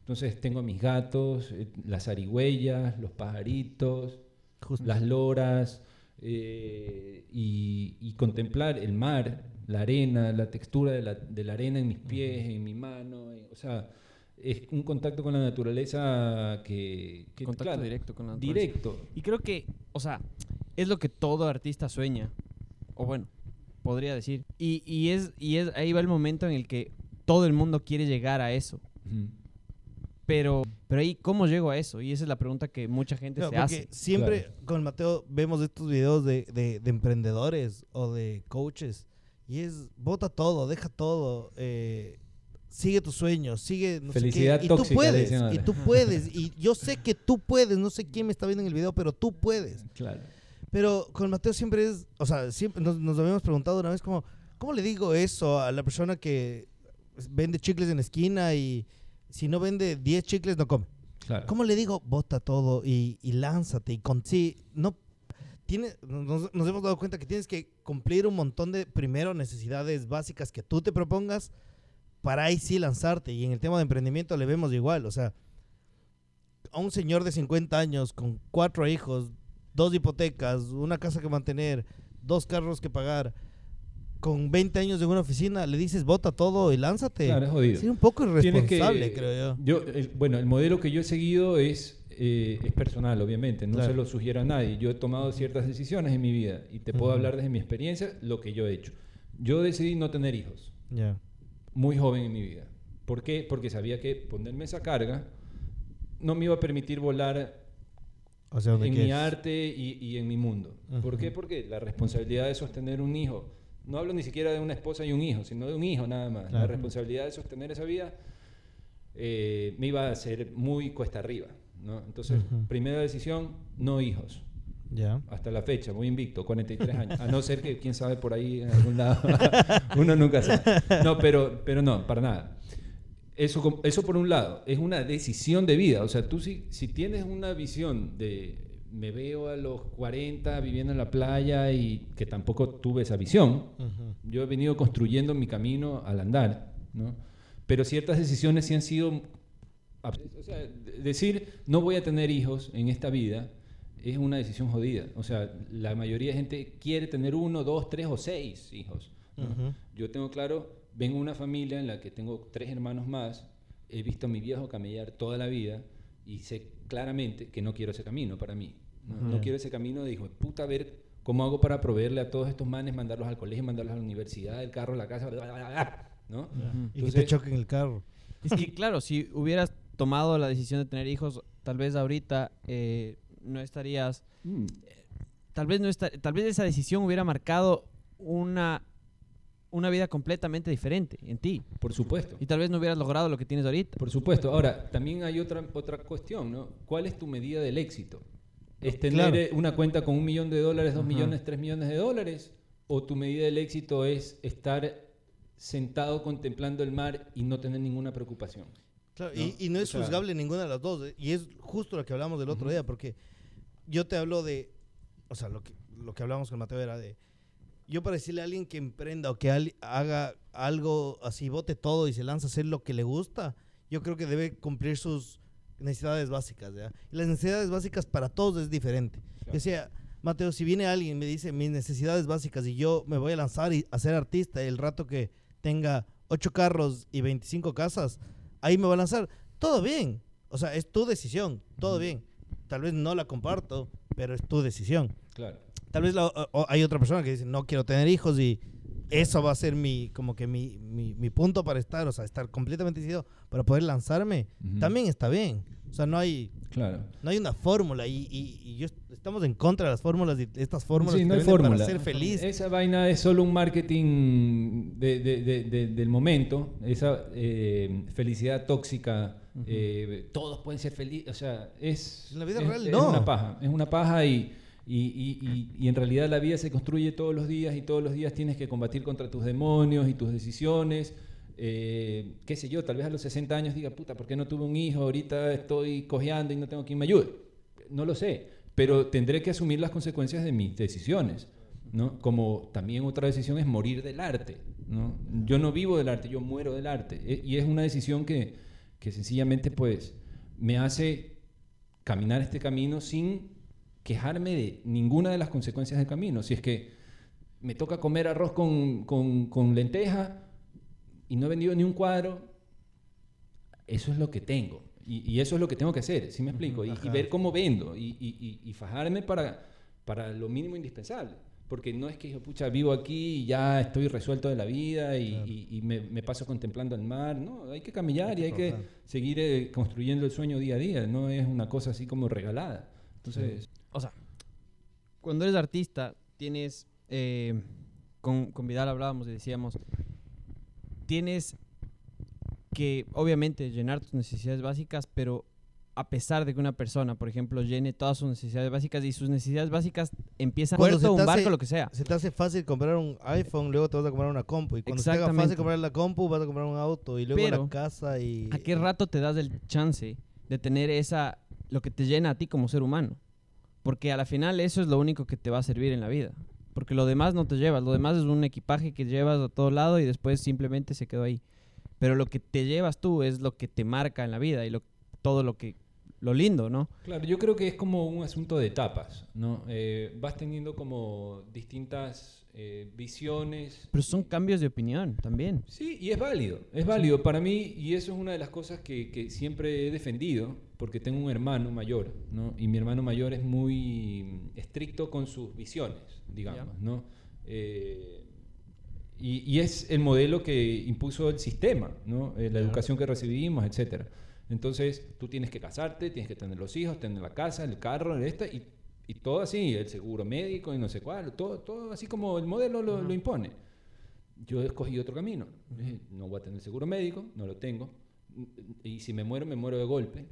Entonces tengo a mis gatos, eh, las zarigüeyas, los pajaritos, Justo. las loras, eh, y, y contemplar el mar, la arena, la textura de la, de la arena en mis pies, en mi mano, o sea, es un contacto con la naturaleza que... que, Contacto claro, directo con la naturaleza. Directo. Y creo que, o sea, es lo que todo artista sueña. O bueno, podría decir. Y, y es, y es ahí va el momento en el que todo el mundo quiere llegar a eso. Ujú. Pero, pero ahí, ¿cómo llego a eso? Y esa es la pregunta que mucha gente se porque hace. siempre Claro. con Mateo vemos estos videos de, de- de emprendedores o de coaches y es bota todo, deja todo, eh, sigue tus sueños, sigue no sé qué, Felicidad y tú tóxica, puedes, y tú puedes, y yo sé que tú puedes, no sé quién me está viendo en el video, pero tú puedes. Claro. Pero con Mateo siempre es, o sea, siempre nos, nos habíamos preguntado una vez como, ¿cómo le digo eso a la persona que vende chicles en la esquina y si no vende 10 chicles no come? Claro. ¿Cómo le digo? Bota todo y, y lánzate. Y con, sí, no. Tiene, nos, nos hemos dado cuenta que tienes que cumplir un montón de, primero, necesidades básicas que tú te propongas para ahí sí lanzarte. Y en el tema de emprendimiento le vemos igual. O sea, a un señor de 50 años con cuatro hijos, dos hipotecas, una casa que mantener, dos carros que pagar, con 20 años en una oficina, le dices, bota todo y lánzate. Claro, es jodido. Sí, un poco que- irresponsable, creo yo. Yo, el- bueno, el modelo que yo he seguido es, eh, es personal, obviamente. No Claro. se lo sugiero a nadie. Yo he tomado ciertas decisiones en mi vida y te puedo hablar desde mi experiencia lo que yo he hecho. Yo decidí no tener hijos Ya. muy joven en mi vida. ¿Por qué? Porque sabía que ponerme esa carga no me iba a permitir volar O sea, en mi arte y, y en mi mundo. ¿Por qué? Porque la responsabilidad de sostener un hijo, no hablo ni siquiera de una esposa y un hijo, sino de un hijo nada más. La responsabilidad de sostener esa vida eh, me iba a ser muy cuesta arriba. ¿no? Entonces, primera decisión, no hijos. Ya. Hasta la fecha, muy invicto, 43 años. A no ser que, quién sabe, por ahí en algún lado, *laughs* uno nunca sabe. No, pero, pero no, para nada. Eso, eso por un lado, es una decisión de vida. O sea, tú si, si tienes una visión de me veo a los 40 viviendo en la playa y que tampoco tuve esa visión. Ujú. Yo he venido construyendo mi camino al andar, ¿no? Pero ciertas decisiones sí han sido... O sea, de- decir no voy a tener hijos en esta vida es una decisión jodida. O sea, la mayoría de gente quiere tener uno, dos, tres o seis hijos. ¿no? Ujú. Yo tengo claro, vengo de una familia en la que tengo tres hermanos más, he visto a mi viejo camellar toda la vida y sé claramente que no quiero ese camino para mí. No, No quiero ese camino de hijo de puta, a ver cómo hago para proveerle a todos estos manes, mandarlos al colegio, mandarlos a la universidad, el carro, la casa, bla, bla, bla, bla, ¿no? Y que te choquen el carro. Es que, claro, si hubieras tomado la decisión de tener hijos, tal vez ahorita eh, no estarías. Mm, Tal vez, no esta- tal vez esa decisión hubiera marcado una, una vida completamente diferente en ti. por supuesto. Y tal vez no hubieras logrado lo que tienes ahorita. Por supuesto. Ahora, también hay otra, otra cuestión, ¿no? ¿Cuál es tu medida del éxito? ¿Es tener Claro. eh, una cuenta con un millón de dólares, dos Ajá. millones, tres millones de dólares? ¿O tu medida del éxito es estar sentado contemplando el mar y no tener ninguna preocupación? Claro, ¿no? Y, y no O es sea- juzgable ninguna de las dos. eh, Y es justo lo que hablamos del otro día, porque yo te hablo de, o sea, lo que, lo que hablamos con Mateo era de, yo para decirle a alguien que emprenda o que al- haga algo así, bote todo y se lanza a hacer lo que le gusta, yo creo que debe cumplir sus necesidades básicas. ¿ya? Y las necesidades básicas para todos es diferente. Yo decía, Mateo, si viene alguien y me dice mis necesidades básicas y yo me voy a lanzar y a ser artista el rato que tenga ocho carros y 25 casas, ahí me voy a lanzar. Todo bien. O sea, es tu decisión. Todo bien. Tal vez no la comparto, pero es tu decisión. Claro. Tal vez la- o- o hay otra persona que dice, no quiero tener hijos y eso va a ser mi, como que mi, mi, mi punto para estar, o sea, estar completamente decidido para poder lanzarme. También está bien. O sea, no hay, Claro. no hay una fórmula y, y- y yo est- estamos en contra de las fórmulas y estas fórmulas Sí, que no te hay venden fórmula. para ser feliz. Esa vaina es solo un marketing de- de- de- de- del momento, esa eh, felicidad tóxica. eh, todos pueden ser felices, o sea, es, En la vida es- real, es no. una paja, es una paja y- y- y en realidad la vida se construye todos los días y todos los días tienes que combatir contra tus demonios y tus decisiones. Eh, qué sé yo, tal vez a los 60 años diga, puta, ¿por qué no tuve un hijo? Ahorita estoy cojeando y no tengo quien me ayude. No lo sé, pero tendré que asumir las consecuencias de mis decisiones. ¿no? Como también otra decisión es morir del arte. ¿no? Yo no vivo del arte, yo muero del arte. E- Y es una decisión que, que sencillamente pues me hace caminar este camino sin quejarme de ninguna de las consecuencias del camino. Si es que me toca comer arroz con, con lenteja y no he vendido ni un cuadro, eso es lo que tengo. Y, y eso es lo que tengo que hacer, ¿sí me explico? Y- ver cómo vendo y, fajarme para, para lo mínimo indispensable. Porque no es que yo, pucha, vivo aquí y ya estoy resuelto de la vida y, Claro. y- y me, me paso contemplando el mar. No, hay que Hay y hay que seguir eh, construyendo el sueño día a día. No es una cosa así como regalada. Entonces, O sea, cuando eres artista, tienes. eh, con, con Vidal hablábamos y decíamos. Tienes que, obviamente, llenar tus necesidades básicas, pero a pesar de que una persona, por ejemplo, llene todas sus necesidades básicas y sus necesidades básicas empiezan Cuando se un te barco, hace- lo que sea. Se te hace fácil comprar un iPhone, luego te vas a comprar una compu. Y cuando se te haga fácil comprar la compu, vas a comprar un auto y luego Pero, la casa y... ¿A qué rato te das el chance de tener esa, lo que te llena a ti como ser humano? Porque a la final eso es lo único que te va a servir en la vida. Porque lo demás no te llevas, lo demás es un equipaje que llevas a todo lado y después simplemente se quedó ahí. Pero lo que te llevas tú es lo que te marca en la vida y lo, todo lo que, lo lindo, ¿no? Claro, yo creo que es como un asunto de etapas, ¿no? Eh, vas teniendo como distintas eh, visiones. Pero son cambios de opinión también. Sí, y es válido, es válido para mí y eso es una de las cosas que, que siempre he defendido porque tengo un hermano mayor, ¿no? Y mi hermano mayor es muy estricto con sus visiones, digamos. ¿no? Eh, y, y es el modelo que impuso el sistema, ¿no? Eh, la educación que recibimos, etcétera. Entonces, tú tienes que casarte, tienes que tener los hijos, tener la casa, el carro, esta, y, y todo así, el seguro médico y no sé cuál, todo, todo así como el modelo lo, lo impone. Yo escogí otro camino. Dije, No voy a tener seguro médico, no lo tengo. Y si me muero, me muero de golpe.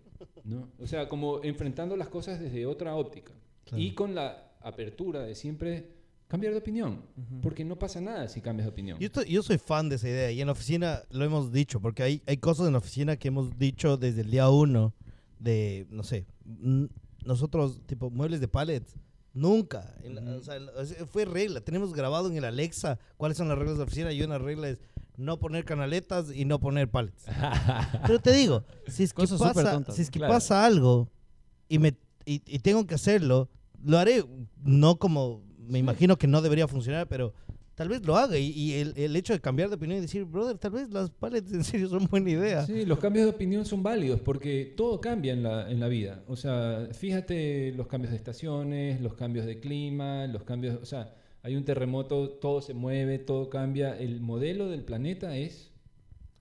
¿no? O sea, como enfrentando las cosas desde otra óptica. Claro. Y con la apertura de siempre cambiar de opinión. Porque no pasa nada si cambias de opinión. Yo, estoy- yo soy fan de esa idea y en la oficina lo hemos dicho, porque hay, hay cosas en la oficina que hemos dicho desde el día uno de, no sé, nosotros, tipo, muebles de pallets, nunca. En la- Ujú. o sea, fue regla. Tenemos grabado en el Alexa cuáles son las reglas de la oficina y una regla es no poner canaletas y no poner pallets. *laughs* Pero te digo, si es que, pasa, tontas, si es que claro. pasa algo y, me, y, y tengo que hacerlo, lo haré, no como me imagino que no debería funcionar, pero tal vez lo haga. Y, y el, el hecho de cambiar de opinión y decir, brother, tal vez las pallets en serio son buena idea. Sí, los cambios de opinión son válidos porque todo cambia en la, en la vida. O sea, fíjate los cambios de estaciones, los cambios de clima, los cambios, o sea, hay un terremoto, todo se mueve, todo cambia. El modelo del planeta es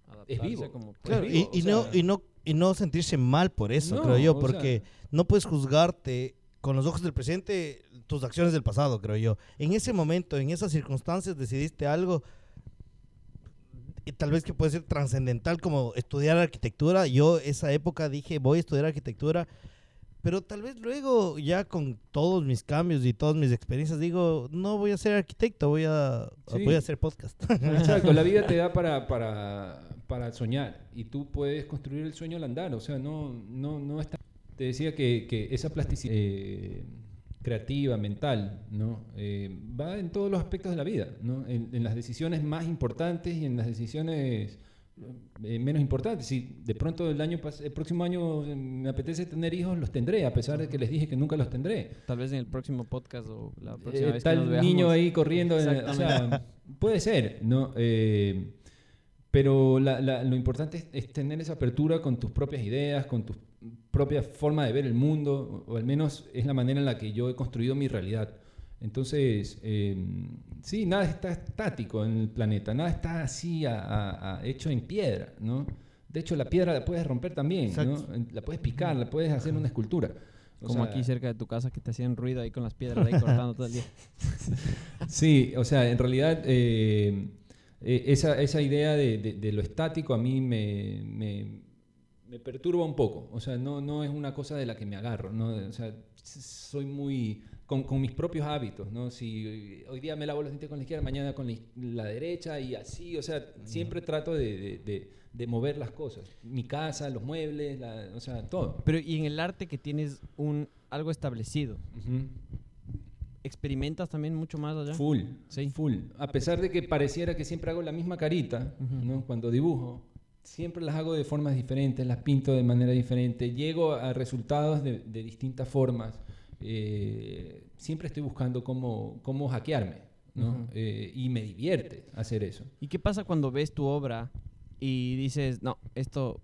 Adaptarse vivo. como. Claro, y, no, y, no, y no sentirse mal por eso, No, creo yo, o porque no puedes juzgarte con los ojos del presente tus acciones del pasado, creo yo. En ese momento, en esas circunstancias, decidiste algo, y tal vez que puede ser trascendental como estudiar arquitectura. Yo esa época dije, voy a estudiar arquitectura, pero tal vez luego ya con todos mis cambios y todas mis experiencias digo, no voy a ser arquitecto, voy a, Sí. voy a hacer podcast. *laughs* Exacto, la vida te da para, *laughs* para, para soñar y tú puedes construir el sueño al andar, o sea, no, no, no está... Te decía que, que esa plasticidad eh, creativa, mental, ¿no? Eh, va en todos los aspectos de la vida, ¿no? En, en las decisiones más importantes y en las decisiones eh, menos importantes. Si de pronto el, año el próximo año me apetece tener hijos, los tendré, a pesar de que les dije que nunca los tendré. Tal vez en el próximo podcast o la próxima Eh, vez está que nos veamos. niño ahí corriendo. en- o sea, puede ser, ¿no? Eh, pero la- la- lo importante es, es tener esa apertura con tus propias ideas, con tu propia forma de ver el mundo, o, o al menos es la manera en la que yo he construido mi realidad. Entonces, eh, sí, nada está estático en el planeta, nada está así a- a- a- hecho en piedra, ¿no? De hecho, la piedra la puedes romper también, ¿no? La puedes picar, la puedes hacer una escultura. O Como sea, aquí cerca de tu casa que te hacían ruido ahí con las piedras ahí cortando todo el día. *laughs* Sí, o sea, en realidad eh, eh, esa, esa idea de, de- de lo estático a mí me, me- me perturba un poco. O sea, no, no es una cosa de la que me agarro. ¿no? O sea, soy muy... Con, con mis propios hábitos, ¿no? Si hoy día me lavo los dientes con la izquierda, mañana con la, derecha y así, o sea, siempre trato de, de- de- de mover las cosas. Mi casa, los muebles, la- o sea, todo. Pero y en el arte que tienes un algo establecido, Ujú. ¿Experimentas también mucho más allá? Full, Sí. full. A pesar de que pareciera que siempre hago la misma carita. ¿no? Cuando dibujo, siempre las hago de formas diferentes, las pinto de manera diferente, llego a resultados de, de distintas formas. Eh, siempre estoy buscando cómo, cómo hackearme, ¿no? Eh, y me divierte hacer eso. ¿Y qué pasa cuando ves tu obra y dices, no, esto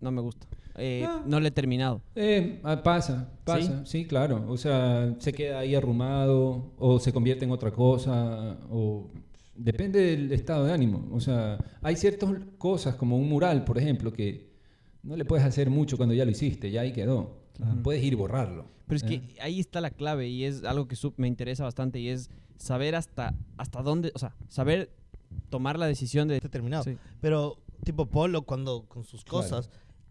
no me gusta? Eh, Ah. No lo he terminado. Eh, ah, pasa, pasa, ¿Sí? claro. O sea, se queda ahí arrumado o se convierte en otra cosa o depende del estado de ánimo. O sea, hay ciertas cosas como un mural, por ejemplo, que no le puedes hacer mucho cuando ya lo hiciste, ya ahí quedó. Puedes ir y borrarlo. Pero es ¿eh? que ahí está la clave y es algo que me interesa bastante y es saber hasta, hasta dónde, o sea, saber tomar la decisión de... Está terminado. Sí. Pero tipo Polo cuando con sus Claro.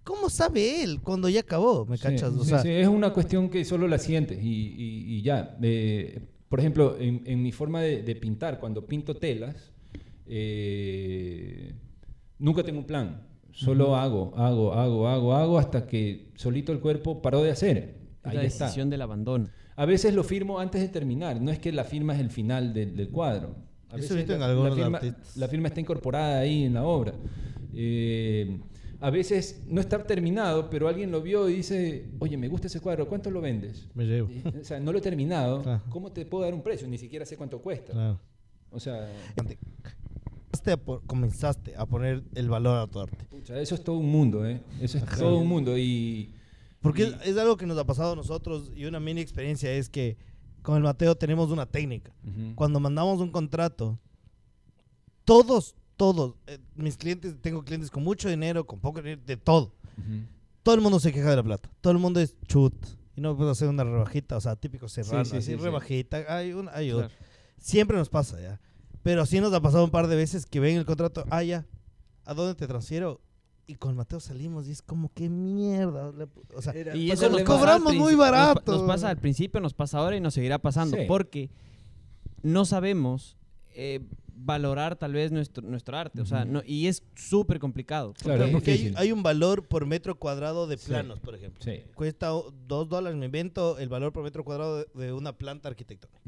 ¿Cómo sabe él cuando ya acabó? ¿Me Sí, cachas? O sí, sea, sí, es una cuestión que solo la sientes y, y- y ya. Eh, por ejemplo, en, en mi forma de, de pintar, cuando pinto telas, eh, nunca tengo un plan. Solo hago, hago, hago, hago, hago hasta que solito el cuerpo paró de hacer. Ahí la está. decisión del abandono. A veces lo firmo antes de terminar. No es que la firma es el final del, del cuadro. A Eso veces he visto en la, la firma, la firma está incorporada ahí en la obra. Eh, a veces no está terminado, pero alguien lo vio y dice, oye, me gusta ese cuadro, ¿cuánto lo vendes? me llevo. Eh, O sea, no lo he terminado, Claro. ¿cómo te puedo dar un precio? Ni siquiera sé cuánto cuesta. Claro. O sea, Comenzaste a po- Comenzaste a poner el valor a tu arte. pucha, eso es todo un mundo, ¿eh? Eso es Ajá. todo un mundo y... Porque y- es, es algo que nos ha pasado a nosotros y una mini experiencia es que con el Mateo tenemos una técnica. Ujú. Cuando mandamos un contrato, todos, todos, eh, mis clientes, tengo clientes con mucho dinero, con poco dinero, de todo. Todo el mundo se queja de la plata. Todo el mundo es chut. Y no puedo hacer una rebajita, o sea, típico cerrar, Sí, sí, así, sí, sí. rebajita, hay una, hay otra. Claro. Siempre nos pasa, ya. Pero sí nos ha pasado un par de veces que ven el contrato, ah, ya, ¿a dónde te transfiero? Y con Mateo salimos y es como, qué mierda. O sea, Era- Y Pues eso nos cobramos muy nos barato. Nos, pasa al principio, nos pasa ahora y nos seguirá pasando. Sí. Porque no sabemos. eh, valorar tal vez nuestro, nuestro arte. O sea, no, y es súper complicado. Claro, Porque hay, un valor por metro cuadrado de Sí. planos, por ejemplo. Sí. Cuesta dos dólares, me invento el valor por metro cuadrado de, de una planta arquitectónica.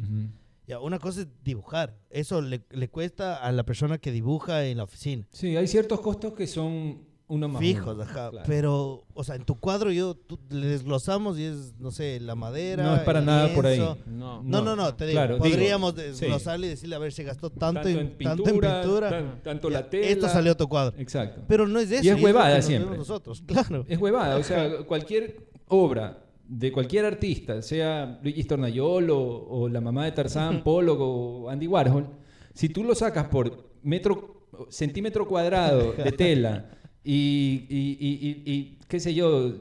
Ya, una cosa es dibujar. Eso le, le cuesta a la persona que dibuja en la oficina. Sí, hay ciertos costos que son uno más Fijos, uno, ajá. claro. Pero, o sea, en tu cuadro yo tú- le desglosamos y es, no sé, la madera. No es para el nada por ahí. No. No, no, no, te digo, Claro, digo, podríamos sí. desglosarle y decirle, a ver, se gastó tanto, Tanto en, en tanto en pintura, pintura. tan- tanto Ya, la tela. Esto salió tu cuadro. Exacto. Pero no es eso. Y es huevada nos siempre. nosotros, *laughs* claro. Es huevada, o sea, cualquier obra de cualquier artista, sea Luigi Tornayol o, o la mamá de Tarzán, Pollock o Andy Warhol, si tú lo sacas por metro, centímetro cuadrado de tela *laughs* y, y- y- y- qué sé yo,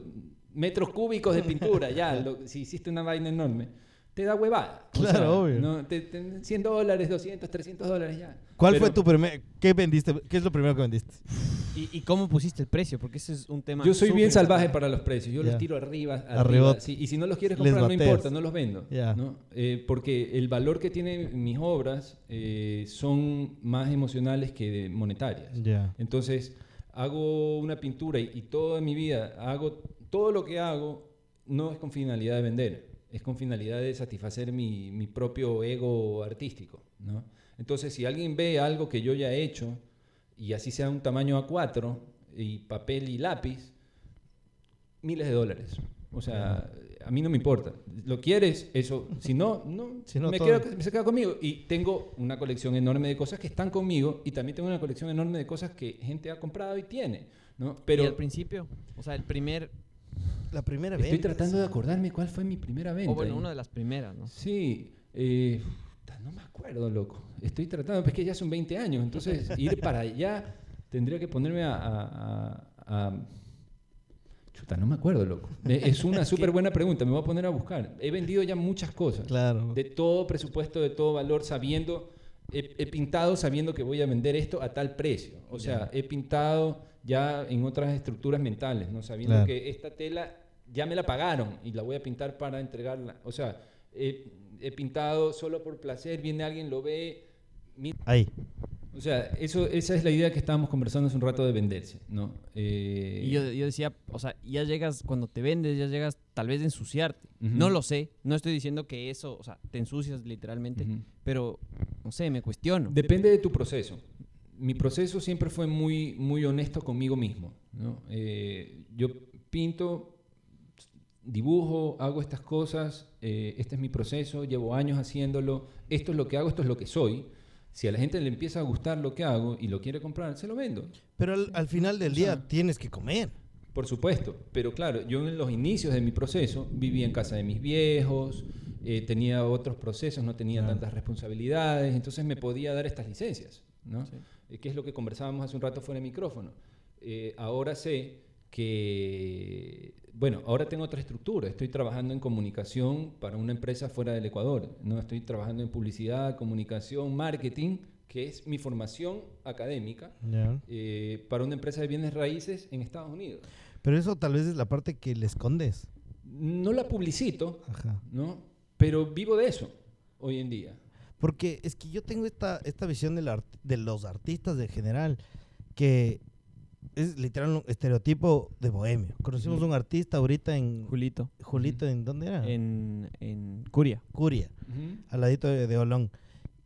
metros cúbicos de pintura, ya, *laughs* lo- si hiciste una vaina enorme, te da huevada. O Claro, sea, obvio. ¿no? Te- te- 100 dólares, 200, 300 dólares ya. ¿Cuál Pero fue tu primer, qué vendiste, qué es lo primero que vendiste? *sighs* ¿Y, y cómo pusiste el precio? Porque ese es un tema. Yo soy bien salvaje para los precios. Yo Ya. los tiro arriba, arriba. Arriba. sí, y si no los quieres comprar, no importa, no los vendo. Ya. ¿no? Eh, porque el valor que tienen mis obras eh, son más emocionales que monetarias. Ya. Entonces, hago una pintura y, toda mi vida hago todo lo que hago no es con finalidad de vender, es con finalidad de satisfacer mi, mi propio ego artístico. ¿no? Entonces, si alguien ve algo que yo ya he hecho, y así sea un tamaño A4, y papel y lápiz, miles de dólares. O sea, a mí no me importa. ¿Lo quieres? Eso. Si no, no, *laughs* Si no, me, quedo- se queda conmigo. Y tengo una colección enorme de cosas que están conmigo y también tengo una colección enorme de cosas que gente ha comprado y tiene. ¿no? Pero Pero al principio, o sea, el primer. La primera vez. estoy tratando de acordarme cuál fue mi primera venta. O bueno, una de las primeras, ¿no? Sí, eh, no me acuerdo, loco. Estoy tratando, es que ya son 20 años, entonces *laughs* ir para allá tendría que ponerme a... a- a- a- Chuta, no me acuerdo, loco. Eh, Es *laughs* una súper buena pregunta, me voy a poner a buscar. He vendido ya muchas cosas. Claro. De todo presupuesto, de todo valor, sabiendo... He, he pintado sabiendo que voy a vender esto a tal precio. O sea, he pintado ya en otras estructuras mentales, ¿no? Sabiendo Claro. que esta tela ya me la pagaron y la voy a pintar para entregarla. O sea, he, he pintado solo por placer, viene alguien, lo ve. Ahí. O sea, eso, esa es la idea que estábamos conversando hace un rato de venderse, ¿no? Eh, Y yo, yo decía, o sea, ya llegas, cuando te vendes, ya llegas tal vez de ensuciarte. No lo sé, no estoy diciendo que eso, o sea, te ensucias literalmente, pero, no sé, me cuestiono. Depende de tu proceso. Mi proceso siempre fue muy, muy honesto conmigo mismo. ¿no? Eh, yo pinto, dibujo, hago estas cosas, eh, este es mi proceso, llevo años haciéndolo, esto es lo que hago, esto es lo que soy. Si a la gente le empieza a gustar lo que hago y lo quiere comprar, se lo vendo. Pero al, al final del O día sea- tienes que comer. Por supuesto, pero claro, yo en los inicios de mi proceso vivía en casa de mis viejos, eh, tenía otros procesos, no tenía Claro. tantas responsabilidades, entonces me podía dar estas licencias, ¿no? Sí. Eh, que es lo que conversábamos hace un rato fuera de micrófono. Eh, ahora sé que, bueno, ahora tengo otra estructura, estoy trabajando en comunicación para una empresa fuera del Ecuador, no estoy trabajando en publicidad, comunicación, marketing, que es mi formación académica, eh, para una empresa de bienes raíces en Estados Unidos. Pero eso tal vez es la parte que le escondes. No la publicito, Ajá. ¿no? Pero vivo de eso hoy en día. Porque es que yo tengo esta, esta visión del art- de los artistas en general, que es literal un estereotipo de bohemio. Conocimos un artista ahorita en Julito, Julito, ¿en dónde era? en, en Curia. Curia, al ladito de, de Olón.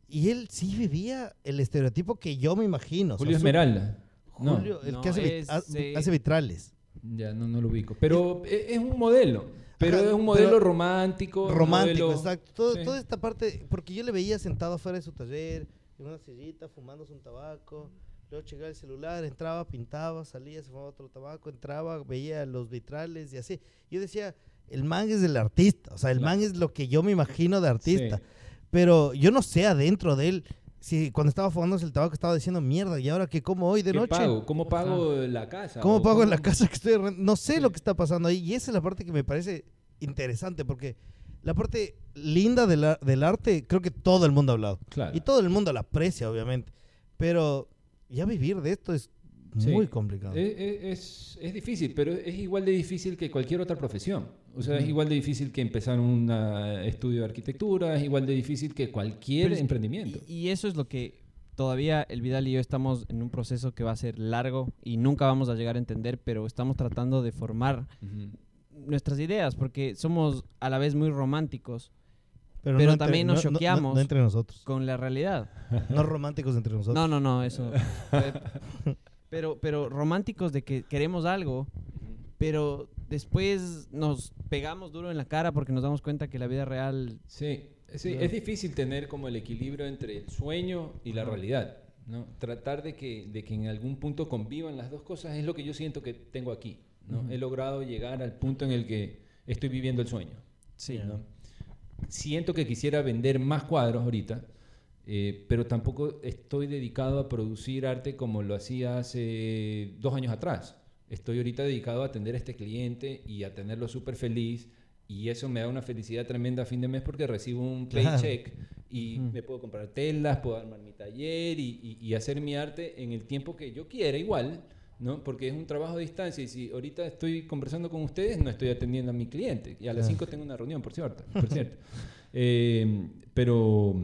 Y él sí vivía el estereotipo que yo me imagino. o sea, Julio Esmeralda. No, Julio, el No, que hace, es, ha- eh, hace vitrales. ya no, no lo ubico. Pero e- es, un modelo. Pero Ajá, es un modelo romántico. Romántico, modelo- exacto. Todo- sí. Toda esta parte, porque yo le veía sentado afuera de su taller, en una sillita, fumándose un tabaco. Luego llegaba el celular, entraba, pintaba, salía, se fumaba otro tabaco, entraba, veía los vitrales y así. Yo decía, el man es el artista, o sea, el Claro. man es lo que yo me imagino de artista. Sí. Pero yo no sé adentro de él, si cuando estaba fumándose el tabaco estaba diciendo, mierda, ¿y ahora qué como hoy de ¿Qué noche? pago? ¿Cómo pago la casa? ¿Cómo ¿O pago en la cómo- casa que estoy arrendando? No sé Sí. lo que está pasando ahí. Y esa es la parte que me parece interesante, porque la parte linda del, ar- del arte, creo que todo el mundo ha hablado. Claro. Y todo el mundo la aprecia, obviamente. Pero ya vivir de esto es Sí. muy complicado. Es, es- es- es difícil, pero es igual de difícil que cualquier otra profesión. O sea, es igual de difícil que empezar un ah, estudio de arquitectura, es igual de difícil que cualquier Pero emprendimiento. Y, y eso es lo que todavía el Vidal y yo estamos en un proceso que va a ser largo y nunca vamos a llegar a entender, pero estamos tratando de formar nuestras ideas porque somos a la vez muy románticos Pero, Pero no entre- también nos no- no- no- choqueamos. No, entre nosotros. con la realidad. No románticos entre nosotros. No, no, no, eso. *laughs* pero, pero románticos de que queremos algo, pero después nos pegamos duro en la cara porque nos damos cuenta que la vida real Sí, sí, es difícil tener como el equilibrio entre el sueño y la realidad. ¿no? Tratar de que, de que en algún punto convivan las dos cosas es lo que yo siento que tengo aquí. ¿no? Ujú. He logrado llegar al punto en el que estoy viviendo el sueño. Sí. ¿no? Siento que quisiera vender más cuadros ahorita, eh, pero tampoco estoy dedicado a producir arte como lo hacía hace dos años atrás. Estoy ahorita dedicado a atender a este cliente y a tenerlo súper feliz y eso me da una felicidad tremenda a fin de mes porque recibo un Claro. paycheck y Ujú. me puedo comprar telas, puedo armar mi taller y, y- y hacer mi arte en el tiempo que yo quiera igual, ¿no? Porque es un trabajo a distancia y si ahorita estoy conversando con ustedes no estoy atendiendo a mi cliente y a las Claro. 5 tengo una reunión, por cierto. Por cierto. *laughs* Eh, pero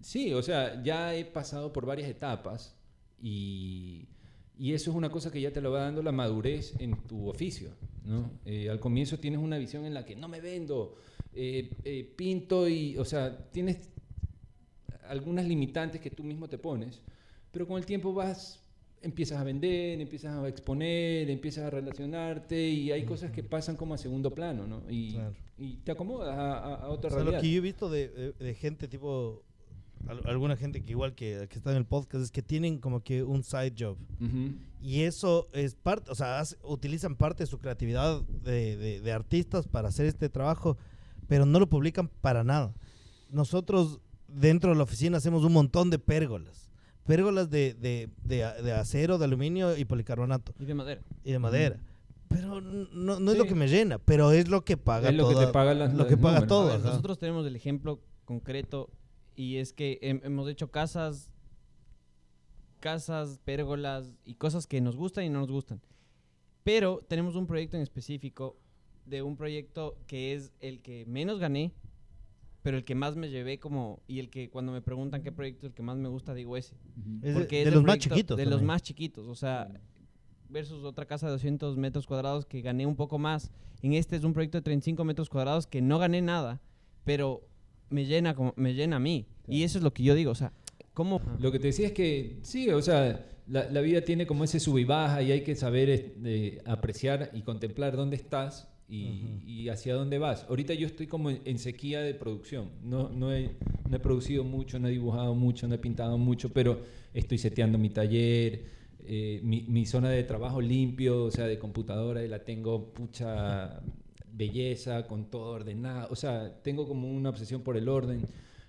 sí, o sea, ya he pasado por varias etapas y, y eso es una cosa que ya te lo va dando la madurez en tu oficio. ¿no? Eh, al comienzo tienes una visión en la que no me vendo, eh, eh, pinto y, o sea, tienes algunas limitantes que tú mismo te pones, pero con el tiempo vas, empiezas a vender, empiezas a exponer, empiezas a relacionarte y hay cosas que pasan como a segundo plano, ¿no? Y, Claro. y te acomodas a, a- a otra O sea, lo realidad. que yo he visto de, de- de gente tipo al- alguna gente que igual que, que está en el podcast es que tienen como que un side job Ujú. y eso es parte, o sea, hace- utilizan parte de su creatividad de- de artistas para hacer este trabajo, pero no lo publican para nada. Nosotros dentro de la oficina hacemos un montón de pérgolas, pérgolas de, de- de de acero, de aluminio y policarbonato y de madera. y de madera. Pero no, no es Sí. lo que me llena, pero es lo que paga Es lo que te paga las- lo que paga todo. Ver, nosotros tenemos el ejemplo concreto y es que hem- hemos hecho casas, casas, pérgolas y cosas que nos gustan y no nos gustan. Pero tenemos un proyecto en específico de un proyecto que es el que menos gané, pero el que más me llevé como y el que cuando me preguntan qué proyecto es el que más me gusta digo ese. Es de, Porque de es el los más chiquitos. De los también. más chiquitos, o sea, versus otra casa de 200 metros cuadrados que gané un poco más. En este es un proyecto de 35 metros cuadrados que no gané nada, pero me llena, como, me llena a mí. Y eso es lo que yo digo, o sea, ¿cómo? Lo que te decía es que sí, o sea, la, la vida tiene como ese sub y baja y hay que saber este, apreciar y contemplar dónde estás y, y hacia dónde vas. Ahorita yo estoy como en, en sequía de producción. No, no, he, no he producido mucho, no he dibujado mucho, no he pintado mucho, pero estoy seteando mi taller, eh, mi, mi zona de trabajo limpio, o sea, de computadora, y la tengo pucha belleza, con todo ordenado. O sea, tengo como una obsesión por el orden.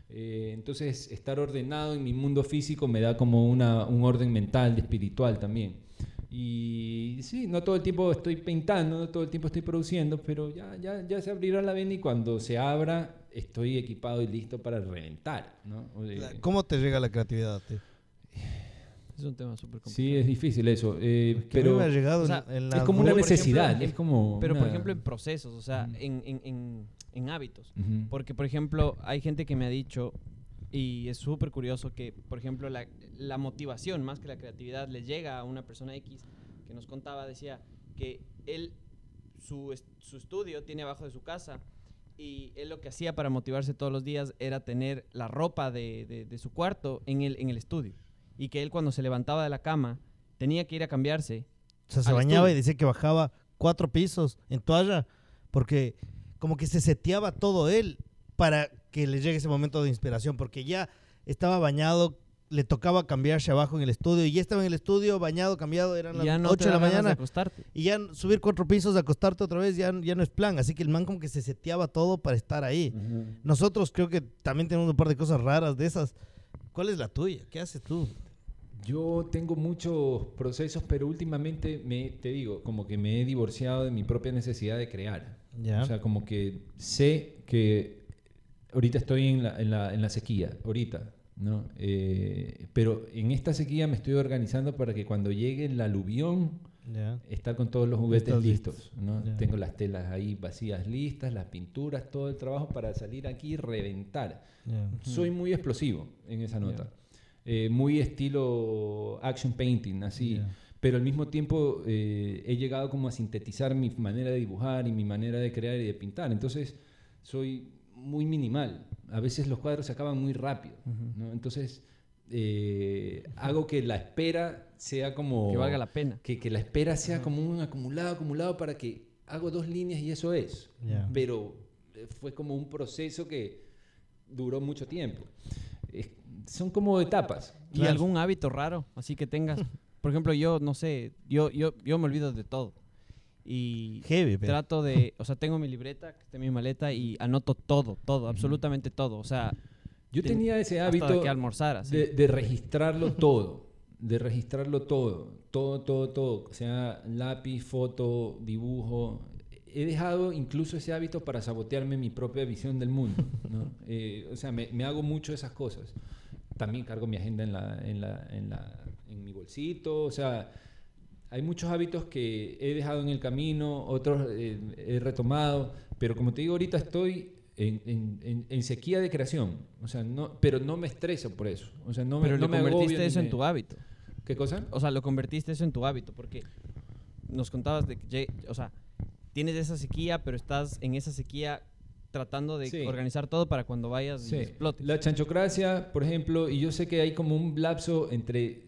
Eh, entonces, estar ordenado en mi mundo físico me da como una, un orden mental, espiritual también. Y sí, no todo el tiempo estoy pintando, no todo el tiempo estoy produciendo, pero ya, ya, ya se abrirá la vena y cuando se abra estoy equipado y listo para reventar. ¿no? O ¿Cómo te llega la creatividad? a ti? Es un tema súper complicado. sí, es difícil eso. eh, Que mí pero me ha llegado o en- sea, en, es las como una por ejemplo, necesidad, en- es como... Pero, por una- ejemplo, en procesos, o sea, Ujú. en, en- en- en hábitos. Porque, por ejemplo, hay gente que me ha dicho, y es súper curioso, que, por ejemplo, la, la motivación más que la creatividad le llega a una persona X que nos contaba, decía que él, su, su estudio tiene abajo de su casa y él lo que hacía para motivarse todos los días era tener la ropa de, de- de su cuarto en el, en el estudio. Y que él cuando se levantaba de la cama tenía que ir a cambiarse O sea, se bañaba y estudio. decía que bajaba cuatro pisos en toalla porque como que se seteaba todo él para que le llegue ese momento de inspiración porque ya estaba bañado, le tocaba cambiarse abajo en el estudio y ya estaba en el estudio bañado, cambiado, eran y las no 8 te de la mañana acostarte. y ya subir cuatro pisos, acostarte otra vez ya, ya no es plan, así que el man como que se seteaba todo para estar ahí. Nosotros creo que también tenemos un par de cosas raras de esas. ¿Cuál es la tuya? ¿Qué haces tú? Yo tengo muchos procesos, pero últimamente me, te digo, como que me he divorciado de mi propia necesidad de crear. Ya. O sea, como que sé que ahorita estoy en la, en la, en la sequía, ahorita, ¿no? Eh, pero en esta sequía me estoy organizando para que cuando llegue el aluvión, ya. estar con todos los juguetes Estás listos, listo. ¿no? Tengo las telas ahí vacías listas, las pinturas, todo el trabajo para salir aquí y reventar. Soy muy explosivo en esa nota. eh, muy estilo action painting, así. Pero al mismo tiempo eh, he llegado como a sintetizar mi manera de dibujar y mi manera de crear y de pintar. Entonces soy muy minimal. A veces los cuadros se acaban muy rápido. ¿no? Entonces eh, hago que la espera sea como... Que valga la pena. Que, que la espera sea como un acumulado, acumulado para que hago dos líneas y eso es. Pero eh, fue como un proceso que duró mucho tiempo. Es- son como etapas. ¿Y Claro. algún hábito raro? Así que tengas. Por ejemplo, yo, no sé, yo, yo, yo me olvido de todo. Y Heavy, trato de, o sea, tengo mi libreta, que está en mi maleta, y anoto todo, todo, absolutamente todo. O sea, Yo ten- tenía ese hábito de que almorzar, así. de, de registrarlo todo, de registrarlo todo, todo, todo, todo, o sea, lápiz, foto, dibujo. He dejado incluso ese hábito para sabotearme mi propia visión del mundo. ¿no? *laughs* Eh, o sea, me, me hago mucho esas cosas. También cargo mi agenda en, la, en, la, en, la, en mi bolsito, o sea, hay muchos hábitos que he dejado en el camino, otros eh, he retomado, pero como te digo, ahorita estoy en, en- en- en sequía de creación, o sea, no, pero no me estreso por eso, o sea, no, me- Pero no le me convertiste eso en me- tu hábito. ¿Qué cosa? O sea, lo convertiste eso en tu hábito, porque nos contabas de que, o sea, tienes esa sequía, pero estás en esa sequía tratando de Sí. organizar todo para cuando vayas y Sí, explotes. La chanchocracia, por ejemplo, y yo sé que hay como un lapso entre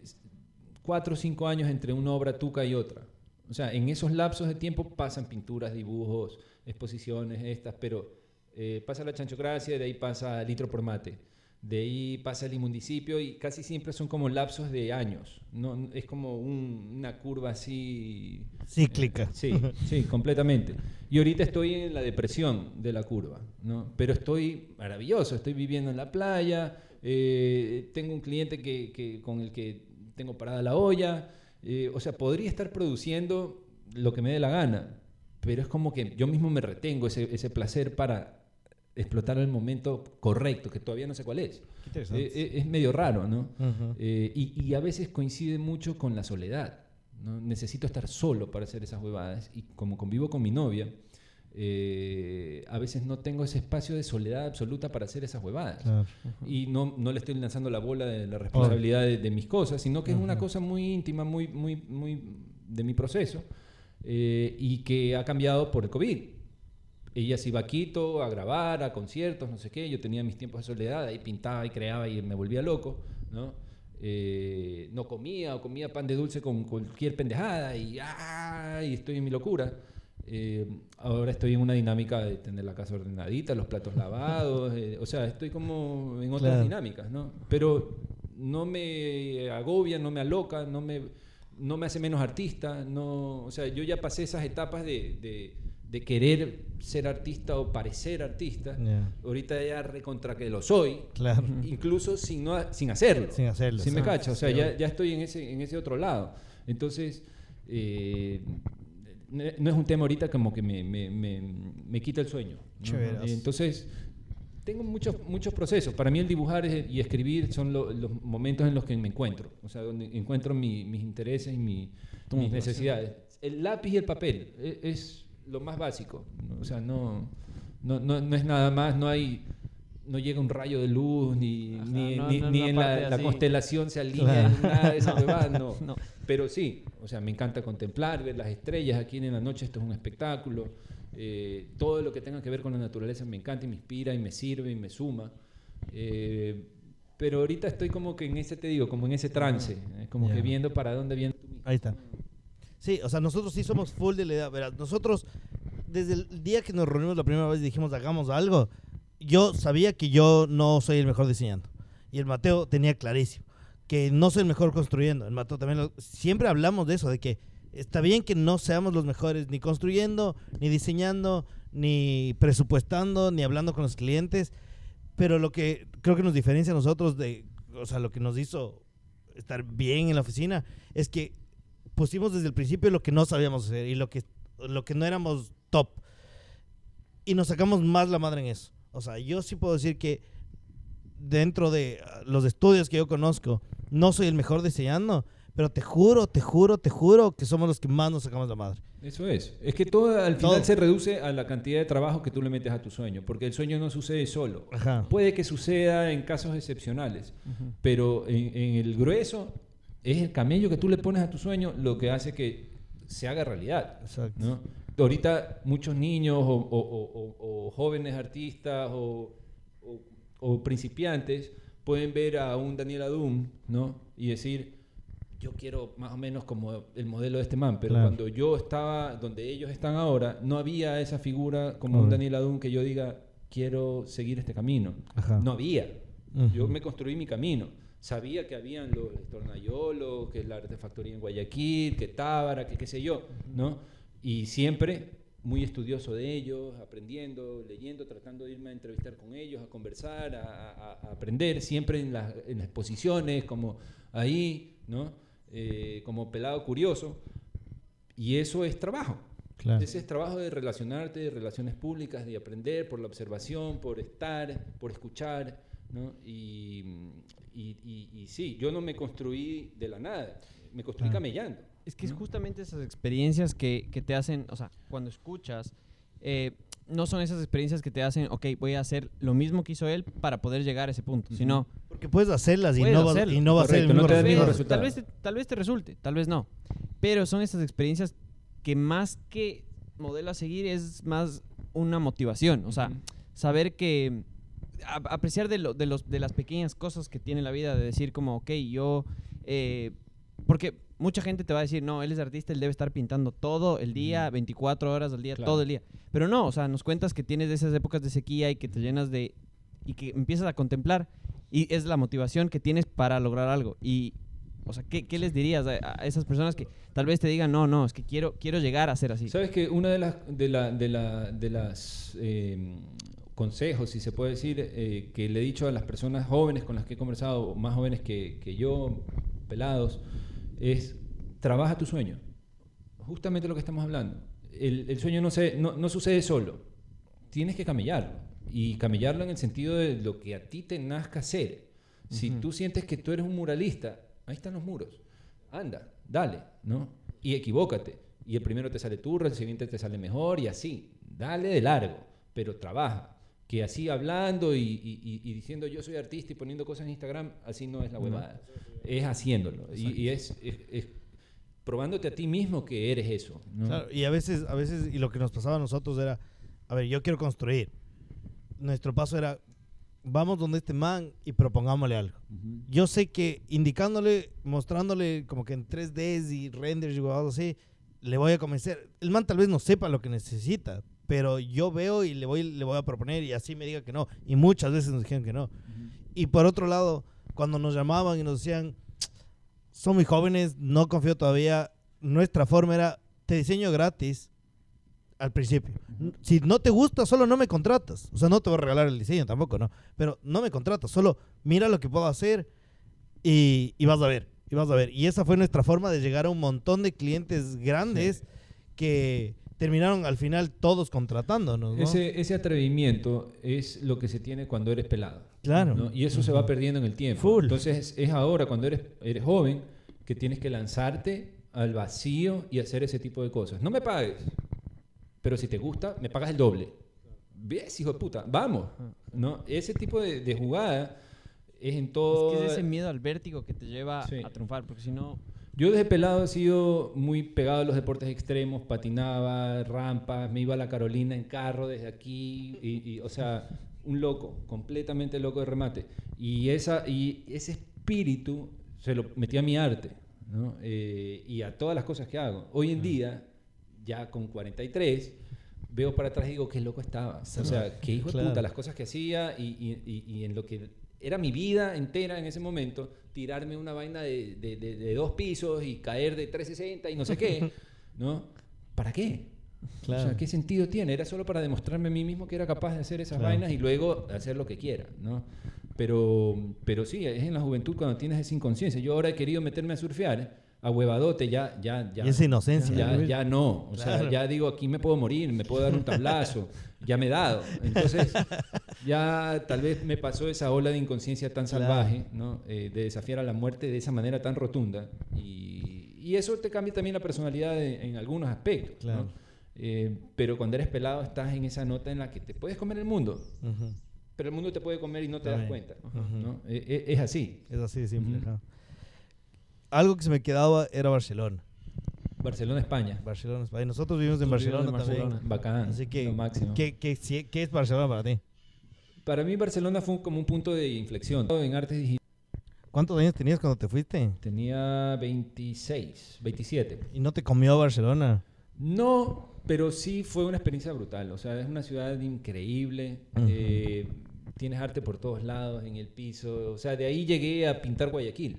cuatro o cinco años entre una obra tuca y otra. O sea, en esos lapsos de tiempo pasan pinturas, dibujos, exposiciones, estas, pero eh, pasa la chanchocracia, de ahí pasa litro por mate, de ahí pasa el inmunicipio y casi siempre son como lapsos de años. No, es como un- una curva así Cíclica. Sí, sí, completamente. Y ahorita estoy en la depresión de la curva, ¿no? Pero estoy maravilloso, estoy viviendo en la playa, eh, tengo un cliente que, que- con el que tengo parada la olla, eh, o sea, podría estar produciendo lo que me dé la gana, pero es como que yo mismo me retengo ese, ese placer para explotar el momento correcto, que todavía no sé cuál es. Eh, eh, es medio raro, ¿no? Eh, y, y a veces coincide mucho con la soledad. ¿no? Necesito estar solo para hacer esas huevadas. Y como convivo con mi novia, eh, a veces no tengo ese espacio de soledad absoluta para hacer esas huevadas. Claro. Y no, no le estoy lanzando la bola de la responsabilidad de, de mis cosas, sino que es una cosa muy íntima, muy, muy, muy de mi proceso, eh, y que ha cambiado por el COVID. Ella se iba a Quito a grabar, a conciertos, no sé qué. Yo tenía mis tiempos de soledad, ahí pintaba y creaba y me volvía loco, ¿no? Eh, no comía o comía pan de dulce con cualquier pendejada y, ¡ah! y estoy en mi locura. Eh, ahora estoy en una dinámica de tener la casa ordenadita, los platos lavados, eh, o sea, estoy como en otras Claro. dinámicas, ¿no? Pero no me agobia, no me aloca, no me, no me hace menos artista, no, o sea, yo ya pasé esas etapas de, de- de querer ser artista o parecer artista. Ya. Ahorita ya recontra que lo soy, Claro. *laughs* incluso sin, no, sin hacerlo. Sin hacerlo. Sí me sí. cacha, o sea, ya, ya estoy en ese, en ese otro lado. Entonces, eh, no es un tema ahorita como que me, me, me, me quita el sueño. ¿no? Eh, Entonces, tengo muchos, muchos procesos. Para mí el dibujar es- y escribir son lo- los momentos en los que me encuentro, o sea, donde encuentro mi- mis intereses y mi- mis necesidades. El lápiz y el papel e- es, lo más básico. ¿no? O sea, no, no, no, no es nada más, no hay... No llega un rayo de luz, ni, Ajá, ni, no- ni- no es ni en la, la constelación se alinea, Claro. nada de esa *laughs* no. Pero sí, o sea, me encanta contemplar, ver las estrellas aquí en la noche, esto es un espectáculo. Eh, todo lo que tenga que ver con la naturaleza me encanta y me inspira y me sirve y me suma. Eh, pero ahorita estoy como que en ese, te digo, como en ese trance, eh, como que viendo para dónde viene. Ahí está. Sí, o sea, nosotros sí somos full de la idea. Verás, nosotros, desde el día que nos reunimos la primera vez y dijimos hagamos algo, yo sabía que yo no soy el mejor diseñando. Y el Mateo tenía clarísimo que no soy el mejor construyendo. El Mateo también lo- siempre hablamos de eso, de que está bien que no seamos los mejores ni construyendo, ni diseñando, ni presupuestando, ni hablando con los clientes. Pero lo que creo que nos diferencia a nosotros de, o sea, lo que nos hizo estar bien en la oficina es que pusimos desde el principio lo que no sabíamos hacer y lo que, lo que no éramos top. Y nos sacamos más la madre en eso. O sea, yo sí puedo decir que dentro de los estudios que yo conozco, no soy el mejor diseñando, Pero te juro, te juro, te juro que somos los que más nos sacamos la madre. Eso es. Es que todo al final Todo. se reduce a la cantidad de trabajo que tú le metes a tu sueño, porque el sueño no sucede solo. Ajá. Puede que suceda en casos excepcionales, pero en, en el grueso es el camello que tú le pones a tu sueño lo que hace que se haga realidad. Exacto. ¿no? Ahorita muchos niños o, o- o- o- o jóvenes artistas o, o- o principiantes pueden ver a un Daniel Adum ¿no? y decir, yo quiero más o menos como el modelo de este man, pero Claro. cuando yo estaba donde ellos están ahora, no había esa figura como un. Daniel Adum que yo diga, quiero seguir este camino. Ajá. No había. Ujú. Yo me construí mi camino. Sabía que habían los tornayolos, que la artefactoría en Guayaquil, que Tábara, que qué sé yo, ¿no? Y siempre muy estudioso de ellos, aprendiendo, leyendo, tratando de irme a entrevistar con ellos, a conversar, a, a- a aprender, siempre en, las- en las exposiciones, como ahí, ¿no? Eh, como pelado curioso. Y eso es trabajo. Claro. Ese es trabajo de relacionarte, de relaciones públicas, de aprender por la observación, por estar, por escuchar, ¿no? Y, y- y- y sí, yo no me construí de la nada, me construí Claro. camellando. Es que es justamente esas experiencias que, que te hacen, o sea, cuando escuchas, eh, no son esas experiencias que te hacen, ok, voy a hacer lo mismo que hizo él para poder llegar a ese punto, sino Porque puedes hacerlas y Puedes no, va, hacerlo. y no va a ser el no mismo te da el mismo resultado. tal, vez te, tal vez te resulte, tal vez no. Pero son esas experiencias que más que modelo a seguir es más una motivación. O sea, saber que a- apreciar de, lo- de, los, de las pequeñas cosas que tiene la vida, de decir como, ok, yo... eh, porque mucha gente te va a decir, no, él es artista, él debe estar pintando todo el día, Ujú. 24 horas al día, Claro. todo el día. Pero no, o sea, nos cuentas que tienes esas épocas de sequía y que te llenas de... y que empiezas a contemplar y es la motivación que tienes para lograr algo. Y, o sea, ¿qué, qué les dirías a, a esas personas que tal vez te digan, no, no, es que quiero, quiero llegar a ser así? Sabes que una de las de la, de la, de las eh, consejos, si se puede decir, eh, que le he dicho a las personas jóvenes con las que he conversado, más jóvenes que, que yo, pelados, es trabaja tu sueño. Justamente lo que estamos hablando. El, el sueño no, se, no, no sucede solo. Tienes que camellarlo. Y camellarlo en el sentido de lo que a ti te nazca hacer. Si tú sientes que tú eres un muralista, ahí están los muros. Anda, dale, ¿no? Y equivócate. Y el primero te sale turro, el siguiente te sale mejor y así. Dale de largo, pero trabaja. Que así hablando y, y- y- diciendo yo soy artista y poniendo cosas en Instagram, así no es la huevada. Es haciéndolo. Y, y es, es- es probándote a ti mismo que eres eso. ¿no? Claro, y a veces, a veces, y lo que nos pasaba a nosotros era, a ver, yo quiero construir. Nuestro paso era, vamos donde este man y propongámosle algo. Ujú. Yo sé que indicándole, mostrándole como que en 3Ds y renders y algo así, le voy a convencer. El man tal vez no sepa lo que necesita, pero yo veo y le voy, le voy a proponer y así me diga que no. Y muchas veces nos dijeron que no. Y por otro lado, cuando nos llamaban y nos decían, son muy jóvenes, no confío todavía, nuestra forma era, te diseño gratis al principio. Ujú. Si no te gusta, solo no me contratas. O sea, no te voy a regalar el diseño tampoco, ¿no? Pero no me contratas, solo mira lo que puedo hacer y, y vas a ver. Y vas a ver. Y esa fue nuestra forma de llegar a un montón de clientes grandes que terminaron al final todos contratándonos, ¿no? Ese, ese atrevimiento es lo que se tiene cuando eres pelado. Claro. ¿no? Y eso se va perdiendo en el tiempo. Full. Entonces es ahora, cuando eres, eres joven, que tienes que lanzarte al vacío y hacer ese tipo de cosas. No me pagues, pero si te gusta, me pagas el doble. ¿Ves, hijo de puta? Vamos. ¿no? Ese tipo de, de jugada es en todo... Es que es ese miedo al vértigo que te lleva Sí. a triunfar, porque si no... Yo desde pelado he sido muy pegado a los deportes extremos, patinaba, rampas, me iba a la Carolina en carro desde aquí, y, y, o sea, un loco, completamente loco de remate. Y, esa, y ese espíritu se lo metí a mi arte ¿no? Eh, y a todas las cosas que hago. Hoy en día, ya con 43, veo para atrás y digo, qué loco estaba. O sea, qué hijo de puta, las cosas que hacía y, y- y- y en lo que era mi vida entera en ese momento, tirarme una vaina de, de- de- de dos pisos y caer de 360 y no sé qué, *laughs* ¿no? ¿Para qué? Claro. O sea, ¿qué sentido tiene? Era solo para demostrarme a mí mismo que era capaz de hacer esas Claro. vainas y luego hacer lo que quiera, ¿no? Pero, pero sí, es en la juventud cuando tienes esa inconsciencia. Yo ahora he querido meterme a surfear ahuevadote, ya, ya, ya. Y esa inocencia. Ya, ya no. O sea, Claro. ya digo, aquí me puedo morir, me puedo dar un tablazo. *laughs* ya me he dado. Entonces, ya tal vez me pasó esa ola de inconsciencia tan Claro. salvaje, ¿no? Eh, de desafiar a la muerte de esa manera tan rotunda. Y, y eso te cambia también la personalidad de- en algunos aspectos. Eh, pero cuando eres pelado estás en esa nota en la que te puedes comer el mundo, pero el mundo te puede comer y no te das También. cuenta. Ujú. ¿no? Eh, eh, es así. Es así de simple. Algo que se me quedaba era Barcelona. Barcelona, España. Barcelona, España. Nosotros vivimos en Barcelona, en también. Barcelona. Bacán. Así que, lo máximo. ¿qué, qué, sí- qué es Barcelona para ti? Para mí Barcelona fue como un punto de inflexión. En artes digitales ¿Cuántos años tenías cuando te fuiste? tenía 26, 27. ¿Y no te comió Barcelona? No, pero sí fue una experiencia brutal. O sea, es una ciudad increíble. Eh, tienes arte por todos lados, en el piso. O sea, de ahí llegué a pintar Guayaquil,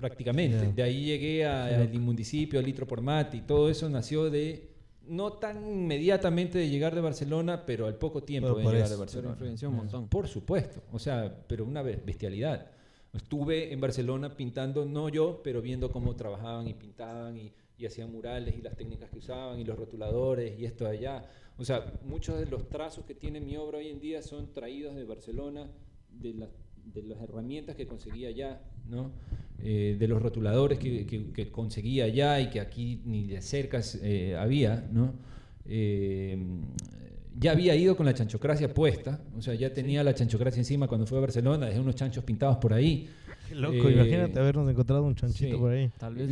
prácticamente. De ahí llegué al loco. municipio, al litro por mate, y todo eso nació de, no tan inmediatamente de llegar de Barcelona, pero al poco tiempo Pero de llegar eso. de Barcelona. influenció un montón. Por supuesto, o sea, pero una be- bestialidad. Estuve en Barcelona pintando, no yo, pero viendo cómo trabajaban y pintaban y, y hacían murales y las técnicas que usaban y los rotuladores y esto de allá. O sea, muchos de los trazos que tiene mi obra hoy en día son traídos de Barcelona, de, la- de las herramientas que conseguía allá, ¿no? Eh, de los rotuladores que, que- que conseguía allá y que aquí ni de cerca eh, había, ¿no? Eh, ya había ido con la chanchocracia puesta, o sea, ya tenía la chanchocracia encima cuando fue a Barcelona, dejé unos chanchos pintados por ahí. Qué loco, Eh, imagínate habernos encontrado un chanchito sí. por ahí. Tal vez.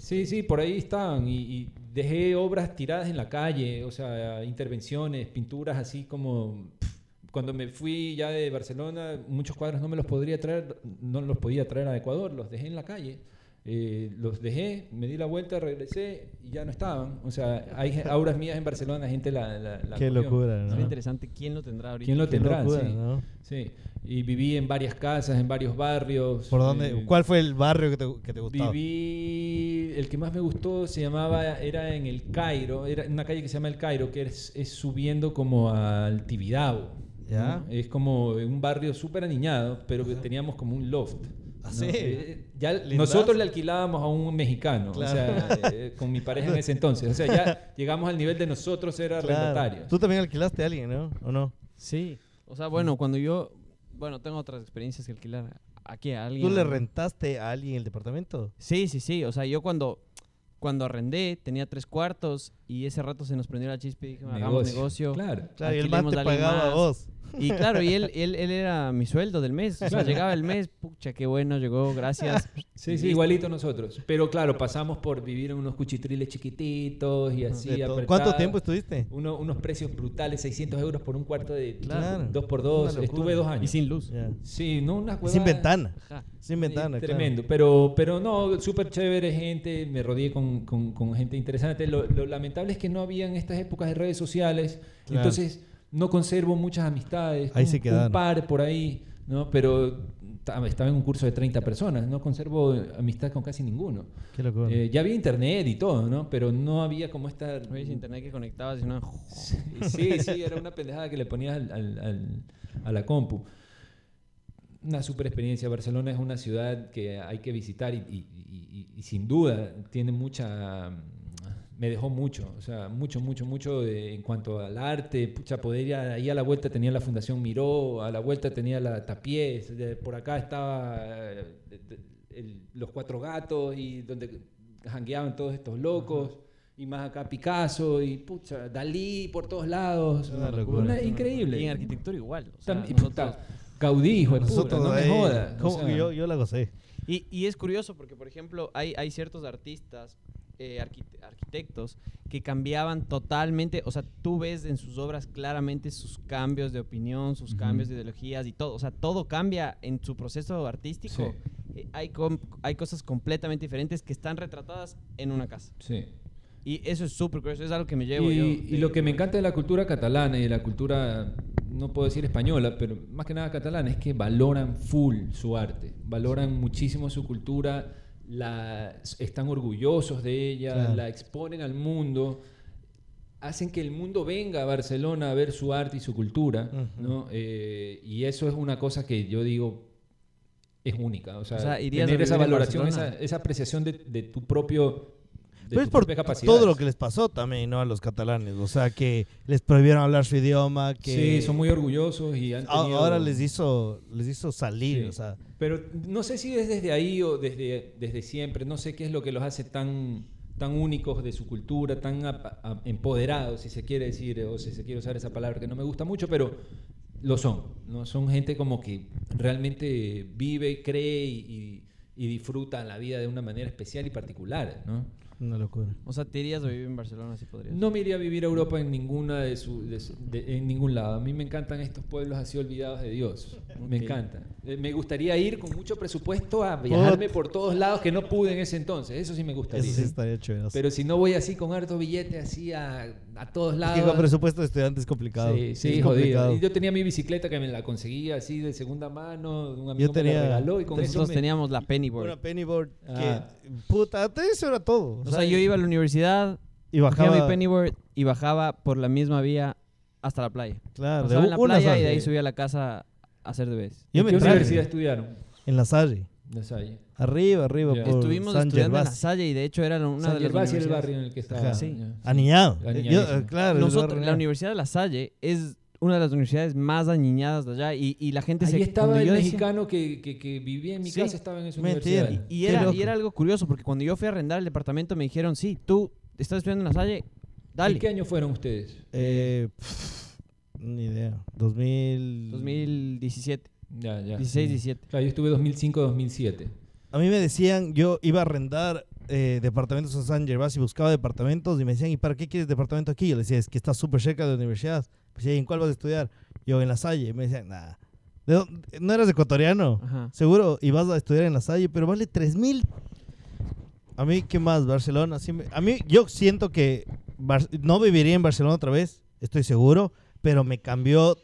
Sí, sí, por ahí estaban y, y dejé obras tiradas en la calle, o sea, intervenciones, pinturas así como... pff, Cuando me fui ya de Barcelona, muchos cuadros no me los podría traer, no los podía traer a Ecuador, los dejé en la calle. Eh, los dejé, me di la vuelta, regresé y ya no estaban. O sea, hay auras mías en Barcelona, gente la, la, la Qué cogió. locura, ¿no? Sería interesante quién lo tendrá ahorita. ¿Quién lo Qué tendrá? locura, sí. ¿no? Sí, y viví en varias casas, en varios barrios. ¿Por dónde? eh, ¿Cuál fue el barrio que te, que te gustaba? Viví, el que más me gustó se llamaba, era en el Cairo, era en una calle que se llama el Cairo, que es, es subiendo como al Tibidabo. Es como un barrio súper aniñado, pero que teníamos como un loft. Ah, ¿no? sí. Eh, ya Lindazo. nosotros le alquilábamos a un mexicano, Claro. o sea, eh, con mi pareja en ese entonces. O sea, ya llegamos al nivel de nosotros ser Claro. arrendatarios. Tú también alquilaste a alguien, ¿no? ¿O no? Sí. O sea, bueno, cuando yo. Bueno, tengo otras experiencias que alquilar aquí a alguien. ¿Tú le rentaste a alguien el departamento? Sí, sí, sí. O sea, yo cuando, cuando arrendé tenía tres cuartos y ese rato se nos prendió la chispa y dije, hagamos negocio. Claro. Claro, y el man te pagaba a más. vos. Y claro, y él, él, él era mi sueldo del mes. O sea, llegaba el mes, pucha, qué bueno, llegó, gracias. Sí, sí, igualito nosotros. Pero claro, pasamos por vivir en unos cuchitriles chiquititos y así. ¿Cuánto tiempo estuviste? Uno- unos precios brutales, 600 euros por un cuarto de Claro. dos por dos. Estuve dos Y años. sin luz. Ya. Sí, no unas Y sin ventana. Ajá. Sin Sí, ventana, claro. Tremendo, pero, pero no, súper chévere gente, me rodeé con, con- con gente interesante. Lo, lo lamentable es que no había en estas épocas de redes sociales, Claro. entonces no conservo muchas amistades. Ahí un, se quedaron. Un par por ahí, ¿no? Pero ta- estaba en un curso de 30 personas, no conservo amistad con casi ninguno. Qué locura. Eh, ya había internet y todo, ¿no? Pero no había como esta... Hoy es internet que conectabas una... Sí, sí, era una pendejada que le ponías al- al- al- a la compu. Una super experiencia. Barcelona es una ciudad que hay que visitar y, y- y- y sin duda tiene mucha... Me dejó mucho, o sea, mucho, mucho, mucho de- en cuanto al arte. Pucha, poder ir a- ahí a la vuelta tenía la Fundación Miró, a la vuelta tenía la Tapiés, de- por acá estaba eh, de- de- el- los Cuatro Gatos y donde jangueaban todos estos locos. Y más acá Picasso y pucha, Dalí por todos lados. Una locura. una- increíble. Y en arquitectura igual. O sea, Tam- y nosotros- puta, Gaudí, hijo puta, no me jodas. o ¿cómo sea, que yo, yo la gocé. Y, y es curioso porque, por ejemplo, hay, hay ciertos artistas, eh, arquite- arquitectos, que cambiaban totalmente, o sea, tú ves en sus obras claramente sus cambios de opinión, sus Ujú. cambios de ideologías y todo, o sea, todo cambia en su proceso artístico. Eh, hay, hay cosas completamente diferentes que están retratadas en una casa. Sí. Y eso es súper curioso, es algo que me llevo Y, yo. y lo que me encanta de la cultura catalana y de la cultura, no puedo decir española, pero más que nada catalana, es que valoran full su arte, valoran muchísimo su cultura, la, están orgullosos de ella, Claro. la exponen al mundo, hacen que el mundo venga a Barcelona a ver su arte y su cultura. ¿no? Eh, y eso es una cosa que yo digo, es única. O sea, O tener esa valoración, esa, apreciación de, de tu propio. De Pero es por todo lo que les pasó también, ¿no? A los catalanes. O sea, que les prohibieron hablar su idioma, que... Sí, son muy orgullosos y han a- tenido... Ahora les hizo, les hizo salir, Sí. o sea... Pero no sé si es desde ahí o desde, desde siempre. No sé qué es lo que los hace tan, tan únicos de su cultura, tan ap- a- empoderados, si se quiere decir, o si se quiere usar esa palabra que no me gusta mucho, pero lo son. ¿no? Son gente como que realmente vive, cree y, y- y disfruta la vida de una manera especial y particular. ¿no? Una locura. O sea, te irías a vivir en Barcelona si podrías. No me iría a vivir a Europa en ninguna de su, de su- de- en ningún lado. A mí me encantan estos pueblos así olvidados de Dios. Me encanta. Eh, Me gustaría ir con mucho presupuesto a viajarme por todos lados que no pude en ese entonces. Eso sí me gustaría. Eso sí estaría chévere. Pero si no voy así con harto billete así a, a todos Es lados. que con presupuesto de estudiante es complicado. Sí, sí, Es jodido. complicado. Y yo tenía mi bicicleta que me la conseguía así de segunda mano, un amigo me tenía- la regaló y con eso Nosotros me- teníamos la pennyboard. Una pennyboard Ah. que... Puta, antes eso era todo. O sea, yo iba a la universidad, y bajaba mi pennyboard y bajaba por la misma vía hasta la playa. Claro, Pasaba en la una playa y de ahí subía a la casa a hacer deberes. Yo ¿En me qué traje. universidad estudiaron? En la Salle. La Salle. Arriba, arriba. Ya. por Estuvimos San estudiando en la Gervasi. Salle y de hecho era una San de las Gervasi era el barrio en el que estaba. Sí. Aniñado. Yo, eh, claro, Nosotros, la. Universidad de La Salle es una de las universidades más dañadas de allá y, y la gente se Ahí estaba cuando el yo decía- mexicano que, que, que vivía en mi Sí. casa, estaba en esa universidad. y Qué era, y era algo curioso porque cuando yo fui a arrendar el departamento me dijeron, sí, tú estás estudiando en La Salle, dale. ¿Y qué año fueron ustedes? Eh, pff, ni idea. 2000... 2017, Ya, ya. 16, 17. Claro, yo estuve 2005-2007. A mí me decían, yo iba a arrendar eh, departamentos en San Gervasi, buscaba departamentos y me decían, ¿y para qué quieres departamento aquí? Yo les decía, es que está súper cerca de la universidad. Pues, ¿y en cuál vas a estudiar? Yo, en La Salle. Me decían, nada. ¿No eras ecuatoriano? Ajá. Seguro, y vas a estudiar en La Salle, pero vale 3 mil. A mí, ¿qué más? Barcelona. sí me- a mí, yo siento que Bar- no viviría en Barcelona otra vez, estoy seguro, pero me cambió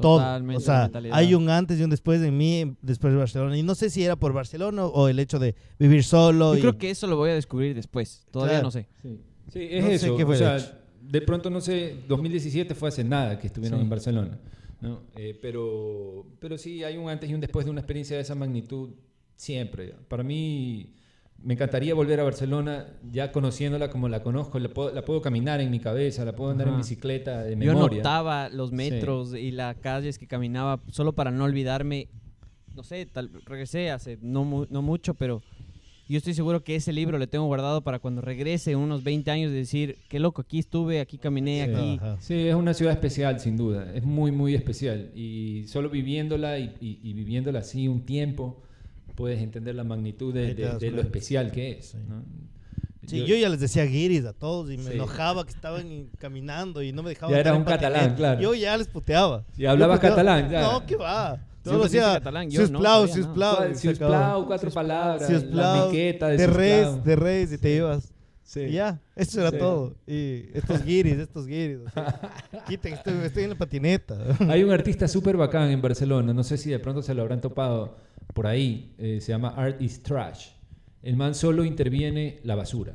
todo. Totalmente O la sea, hay un antes y un después de mí, después de Barcelona. Y no sé si era por Barcelona o el hecho de vivir solo. Yo y- creo que eso lo voy a descubrir después, todavía Claro. no sé. Sí, sí es No sé qué fue o sea. De pronto, no sé, 2017 fue hace nada que estuvieron Sí. en Barcelona. ¿no? Eh, pero, pero sí, hay un antes y un después de una experiencia de esa magnitud siempre. Para mí, me encantaría volver a Barcelona ya conociéndola como la conozco. La puedo, la puedo caminar en mi cabeza, la puedo andar en bicicleta de Yo anotaba los Sí. metros y las calles que caminaba solo para no olvidarme. No sé, tal, regresé hace no, no mucho, pero yo estoy seguro que ese libro le tengo guardado para cuando regrese en unos 20 años y decir, qué loco, aquí estuve, aquí caminé, Sí. aquí. Ajá. Sí, es una ciudad especial, sin duda. Es muy, muy especial. Y solo viviéndola y, y- y viviéndola así un tiempo, puedes entender la magnitud de, de- de lo especial que es. Sí. ¿no? Sí, yo, ya les decía guiris a todos y me Sí. enojaba que estaban in- caminando y no me dejaban. Ya era un catalán, claro. Yo ya les puteaba. Y hablabas Yo puteaba. catalán, ya. No, ¿qué va? Aprendí decía, catalán, yo si no plau, sabía si nada. plau. Si es plau, cuatro palabras. Si es la plau, miqueta de, de res, de res y te ibas. Sí. Y ya, eso era Sí. todo. Y estos guiris, estos guiris. o sea, *laughs* quiten, estoy, estoy en la patineta. Hay un artista súper bacán en Barcelona, no sé si de pronto se lo habrán topado por ahí, eh, se llama Art is Trash. El man solo interviene la basura.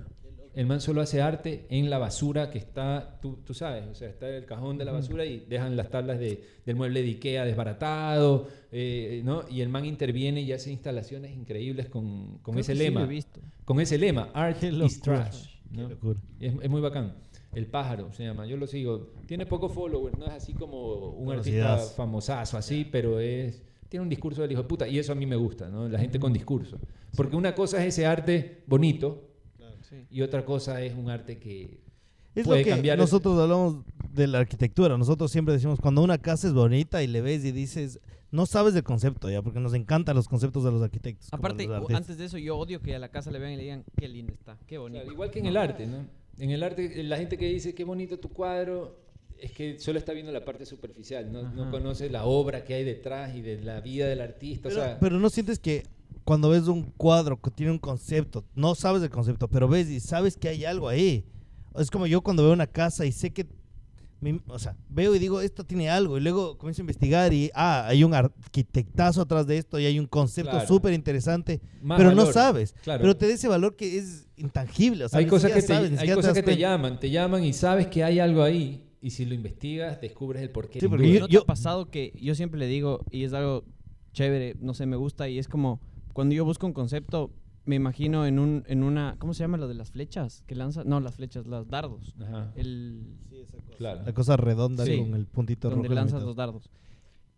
El man solo hace arte en la basura que está, tú, tú sabes, o sea, está el cajón de la basura y dejan las tablas de- del mueble de Ikea desbaratado, eh, ¿no? Y el man interviene y hace instalaciones increíbles con, con ese sí lo lema. he visto. con ese lema, Art is Trash. ¿no? Es, es muy bacán. El pájaro se llama, yo lo sigo. Tiene poco follower, no es así como un artista famosazo así, pero es tiene un discurso del hijo de puta y eso a mí me gusta, ¿no? La gente con discurso. Porque una cosa es ese arte bonito y otra cosa es un arte que Es puede lo que cambiar. nosotros hablamos de la arquitectura. Nosotros siempre decimos, cuando una casa es bonita y le ves y dices, no sabes del concepto ya, porque nos encantan los conceptos de los arquitectos. Aparte, los antes de eso, yo odio que a la casa le vean y le digan, qué linda está, qué O sea, igual que en el arte, ¿no? En el arte, la gente que dice qué bonito tu cuadro, es que solo está viendo la parte superficial, no, no conoce la obra que hay detrás y de la vida del artista. Pero, o sea, pero no sientes que cuando ves un cuadro que tiene un concepto, no sabes del concepto, pero ves y sabes que hay algo ahí. Es como yo cuando veo una casa y sé que, mi- o sea, veo y digo, esto tiene algo, y luego comienzo a investigar y, ah, hay un arquitectazo atrás de esto y hay un concepto Claro. súper interesante, pero no valor, sabes. claro. Pero te da ese valor que es intangible. O sea, hay cosas que, te, sabes, hay cosas das que te llaman, te llaman y sabes que hay algo ahí. Y si lo investigas, descubres el porqué. Sí, porque yo- ¿No te ha pasado que yo siempre le digo, y es algo chévere, no sé, me gusta, y es como, cuando yo busco un concepto, me imagino en, un, en una, ¿cómo se llama lo de las flechas? Que lanza, no, las flechas, los dardos. Ajá. El, Claro. La cosa redonda Sí. con el puntito donde rojo. la lanzas los dardos.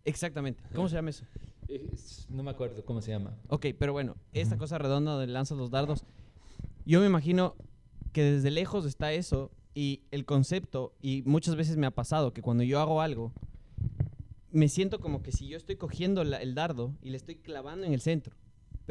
Exactamente. ¿Cómo se llama eso? Es- no me acuerdo cómo se llama. Ok, pero bueno, esta cosa redonda donde lanzas los dardos, yo me imagino que desde lejos está eso y el concepto, y muchas veces me ha pasado que cuando yo hago algo, me siento como que si yo estoy cogiendo la- el dardo y le estoy clavando en el centro,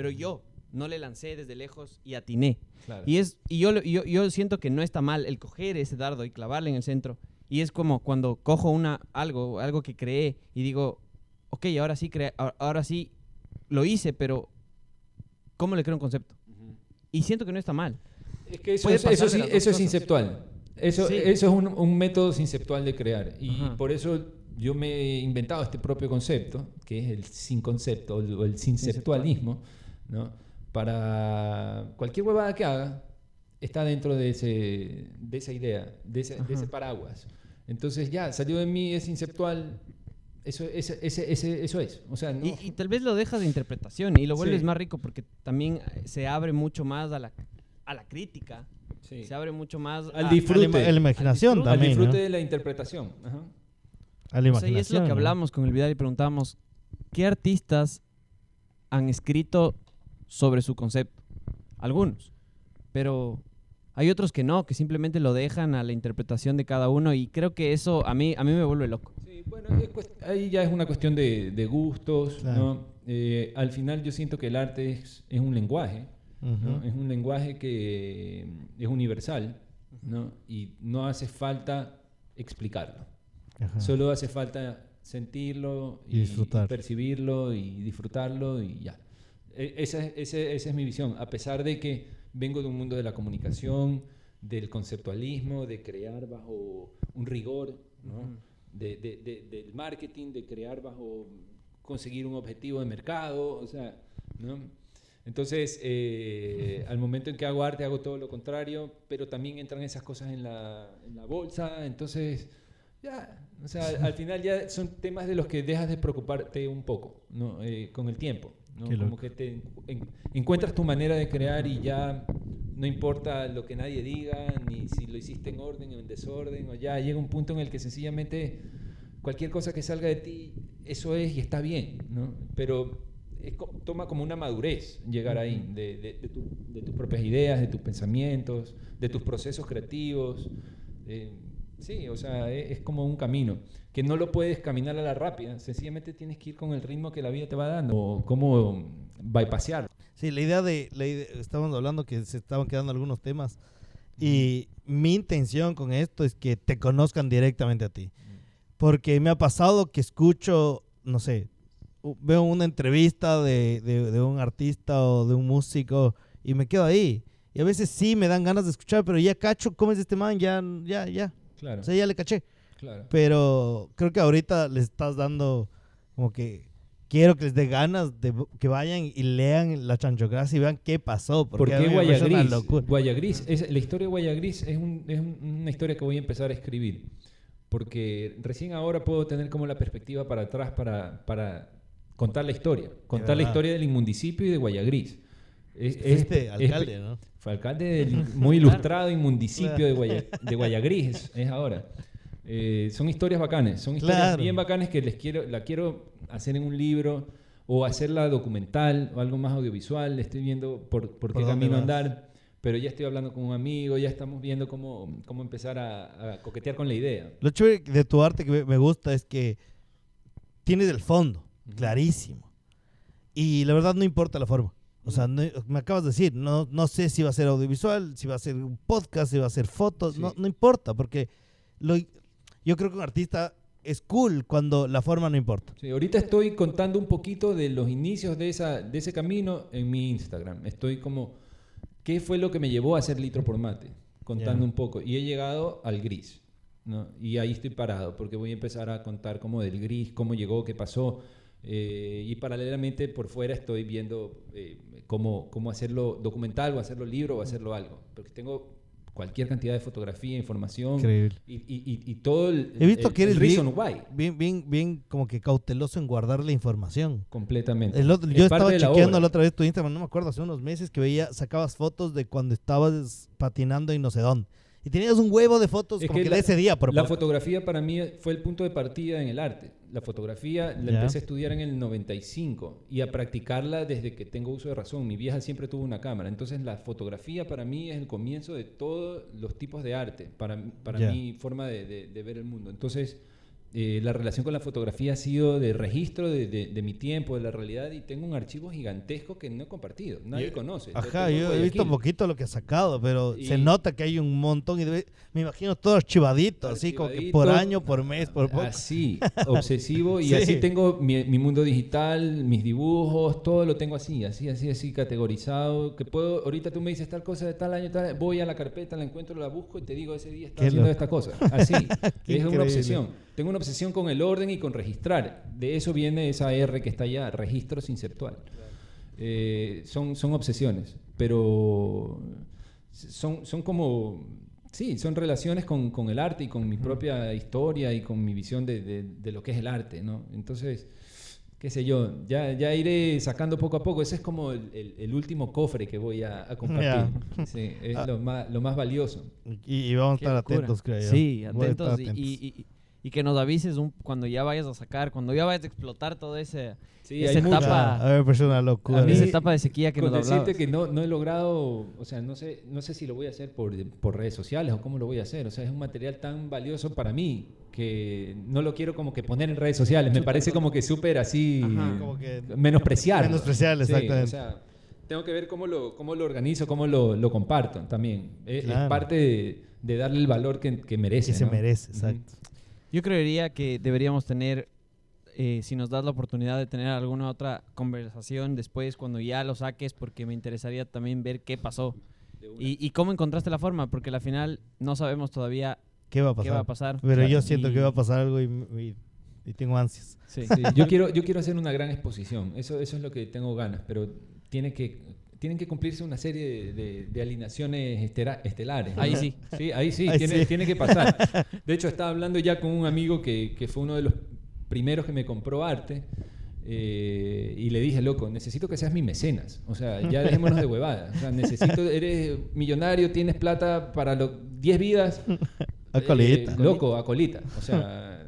pero yo no le lancé desde lejos y atiné. Claro. Y, es, y yo, yo, yo siento que no está mal el coger ese dardo y clavarle en el centro. Y es como cuando cojo una, algo, algo que creé y digo, ok, ahora sí, cre- ahora- sí lo hice, pero ¿cómo le creo un concepto? Ujú. Y siento que no está mal. Es que eso, es, eso, sí- eso es inceptual. Eso, Sí. eso es un, un método inceptual de crear. Y Ajá. por eso yo me he inventado este propio concepto, que es el sin concepto o el, sinceptualismo, ¿no? Para cualquier huevada que haga, está dentro de, ese, de esa idea, de ese, de ese paraguas. Entonces ya, salió de mí, es inceptual, eso, ese- ese- ese- eso es. O sea, no, Y, y tal vez lo dejas de interpretación y lo vuelves Sí. más rico porque también eh, se abre mucho más a la, a la crítica, sí. se abre mucho más Al a- disfrute. A la, ima- a la imaginación disfrute. al también. disfrute ¿no? de la interpretación. Ajá. A la O sea, y es lo imaginación, que ¿no? hablamos con el Vidal y preguntamos, ¿qué artistas han escrito sobre su concepto? Algunos, pero hay otros que no, que simplemente lo dejan a la interpretación de cada uno y creo que eso a mí, a mí me vuelve loco. Sí, bueno, ahí ya es una cuestión de, de gustos, Claro. ¿no? Eh, al final yo siento que el arte es, es un lenguaje. Es un lenguaje que es universal, ¿no? Y no hace falta explicarlo. Ajá. Solo hace falta sentirlo Y disfrutar. percibirlo y disfrutarlo y ya. E- Esa, es- ese- esa es mi visión. A pesar de que vengo de un mundo de la comunicación, del conceptualismo, de crear bajo un rigor, ¿no? de, de- de- del marketing, de crear bajo conseguir un objetivo de mercado, o sea, ¿no? Entonces, eh, al momento en que hago arte hago todo lo contrario, pero también entran esas cosas en la, en la bolsa, entonces, ya, o sea, al, al final ya son temas de los que dejas de preocuparte un poco, ¿no? Eh, con el tiempo, ¿no? Como loco. que te en- encuentras tu manera de crear y ya no importa lo que nadie diga, ni si lo hiciste en orden o en desorden, o ya llega un punto en el que sencillamente cualquier cosa que salga de ti, eso es y está bien, ¿no? Pero es toma como una madurez llegar ahí, de, de- de tu- de tus propias ideas, de tus pensamientos, de tus procesos creativos. eh, sí, o sea, e- es, como un camino, que no lo puedes caminar a la rápida, sencillamente tienes que ir con el ritmo que la vida te va dando, o cómo bypasear. Sí, la idea de, la idea- estábamos hablando que se estaban quedando algunos temas y mi intención con esto es que te conozcan directamente a ti. Porque me ha pasado que escucho, no sé, veo una entrevista de, de- de un artista o de un músico y me quedo ahí. Y a veces sí me dan ganas de escuchar, pero ya cacho cómo es este man, ya, ya, ya. Claro, O sea, ya le caché. claro. Pero creo que ahorita les estás dando como que quiero que les dé ganas de que vayan y lean la chanchocracia y vean qué pasó. ¿Por Porque a qué Guayagris? locura. Guayagris, es, la historia de Guayagris es, un- es un- una historia que voy a empezar a escribir. Porque recién ahora puedo tener como la perspectiva para atrás para, para contar la historia. Contar la historia del inmundicipio y de Guayagris. Es, es- Fuiste es- alcalde, ¿no? Fue alcalde del muy ilustrado inmundicipio de, Guaya- de Guayagris, es ahora. Eh, son historias bacanes, son historias Claro. bien bacanes que les quiero, la quiero hacer en un libro o hacerla documental o algo más audiovisual. Estoy viendo por, por qué ¿Por dónde camino vas? andar, pero ya estoy hablando con un amigo, ya estamos viendo cómo, cómo empezar a, a coquetear con la idea. Lo chévere de tu arte que me- gusta es que tienes el fondo, clarísimo. Y la verdad no importa la forma. O sea, no- me acabas de decir, no, no sé si va a ser audiovisual, si va a ser un podcast, si va a ser fotos, no, Sí. no importa, porque lo, yo creo que un artista es cool cuando la forma no importa. Sí, ahorita estoy contando un poquito de los inicios de, esa, de ese camino en mi Instagram. Estoy como, ¿qué fue lo que me llevó a hacer litro por mate? Contando un poco. Y he llegado al gris. ¿no? Y ahí estoy parado porque voy a empezar a contar como del gris, cómo llegó, qué pasó. Eh, y paralelamente por fuera estoy viendo eh, cómo, cómo hacerlo documental o hacerlo libro o hacerlo algo. Porque tengo cualquier cantidad de fotografía, información Increíble. y, y- y- y todo el, He visto el- que eres el bien, reason why, bien, bien, bien como que cauteloso en guardar la información. completamente. El otro- Es yo parte estaba la chequeando obra. la otra vez tu Instagram, no me acuerdo, hace unos meses que veía, sacabas fotos de cuando estabas patinando en no sé dónde. Y tenías un huevo de fotos Es como que la- de ese día. Por La fotografía para mí fue el punto de partida en el arte. La fotografía la empecé a estudiar en el 95 y a practicarla desde que tengo uso de razón. Mi vieja siempre tuvo una cámara. Entonces la fotografía para mí es el comienzo de todos los tipos de arte, para, para mi forma de, de- de ver el mundo. Entonces eh, la relación con la fotografía ha sido de registro de, de- de mi tiempo, de la realidad y tengo un archivo gigantesco que no he compartido. Nadie Yo- conoce. Ajá, yo he visto Guayaquil. poquito lo que has sacado, pero se nota que hay un montón. Y debe- me imagino todo archivadito, así como que por año, por mes, por poco. Así, *laughs* obsesivo. Y Sí. así tengo mi, mi mundo digital, mis dibujos, todo lo tengo así, así, así, así, categorizado. Que puedo, ahorita tú me dices tal cosa de tal año, tal, voy a la carpeta, la encuentro, la busco y te digo, ese día estaba haciendo loco. esta cosa. Así. *laughs* es una obsesión. Tengo una obsesión con el orden y con registrar. De eso viene esa R que está allá, registro sinceptual. Eh, son, son obsesiones, pero son, son como, sí, son relaciones con, con el arte y con mi propia historia y con mi visión de, de- de lo que es el arte, ¿no? Entonces, qué sé yo, ya, ya iré sacando poco a poco. Ese es como el, el- el último cofre que voy a, a compartir. Ya. Sí, es Ah. lo, más, lo más valioso. Y, y vamos a estar locura. atentos, creo yo. Sí, Voy a estar atentos. y- Y, y- y que nos avises un- cuando ya vayas a sacar, cuando ya vayas a explotar todo ese, Sí, esa hay mucha- etapa, A ver, pues una locura. A mí- esa etapa de sequía que Con nos decirte que no, no he logrado, o sea, no sé, no sé si lo voy a hacer por, por redes sociales o cómo lo voy a hacer. O sea, es un material tan valioso para mí que no lo quiero como que poner en redes sociales. Me parece como que súper así Ajá. Como que- menospreciar. Menospreciar, exactamente. o sea, tengo que ver cómo lo, cómo lo organizo, cómo lo, lo comparto también. Es, es Claro. parte de, de darle el valor que, que merece. que se ¿no? merece, exacto. Yo creería que deberíamos tener, eh, si nos das la oportunidad de tener alguna otra conversación después, cuando ya lo saques, porque me interesaría también ver qué pasó y, y cómo encontraste la forma, porque al final no sabemos todavía ¿Qué va a pasar? qué va a pasar. Pero Claro. yo siento Y- que va a pasar algo y, y- y tengo ansias. Sí. Sí, yo, *laughs* quiero, yo quiero hacer una gran exposición, eso, eso es lo que tengo ganas, pero tiene que, tienen que cumplirse una serie de, de- de alineaciones estera- estelares. Ahí sí. Sí, ahí sí, Ahí tiene, sí. tiene que pasar. *laughs* De hecho, estaba hablando ya con un amigo que, que fue uno de los primeros que me compró arte. eh, y le dije, loco, necesito que seas mi mecenas. O sea, ya dejémonos de huevadas. O sea, necesito, eres millonario, tienes plata para los 10 vidas. A colita. Eh, loco, a colita. O sea,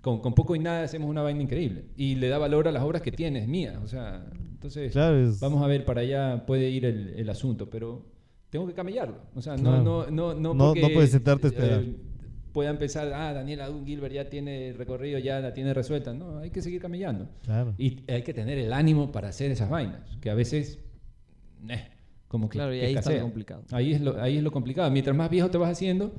con, con poco y nada hacemos una vaina increíble. Y le da valor a las obras que tienes, mías. O sea, entonces, Claro, es- vamos a ver, para allá puede ir el, el asunto, pero tengo que camellarlo. O sea, no, Claro. no, no, no, No- porque, no puedes sentarte a esperar. eh, puedan pensar, ah, Daniel Adun Gilbert ya tiene recorrido, ya la tiene resuelta. No, hay que seguir camellando. Claro. Y hay que tener el ánimo para hacer esas vainas, que a veces, eh, como que, Claro, y que ahí está lo complicado. Ahí es lo, ahí es lo complicado. Mientras más viejo te vas haciendo,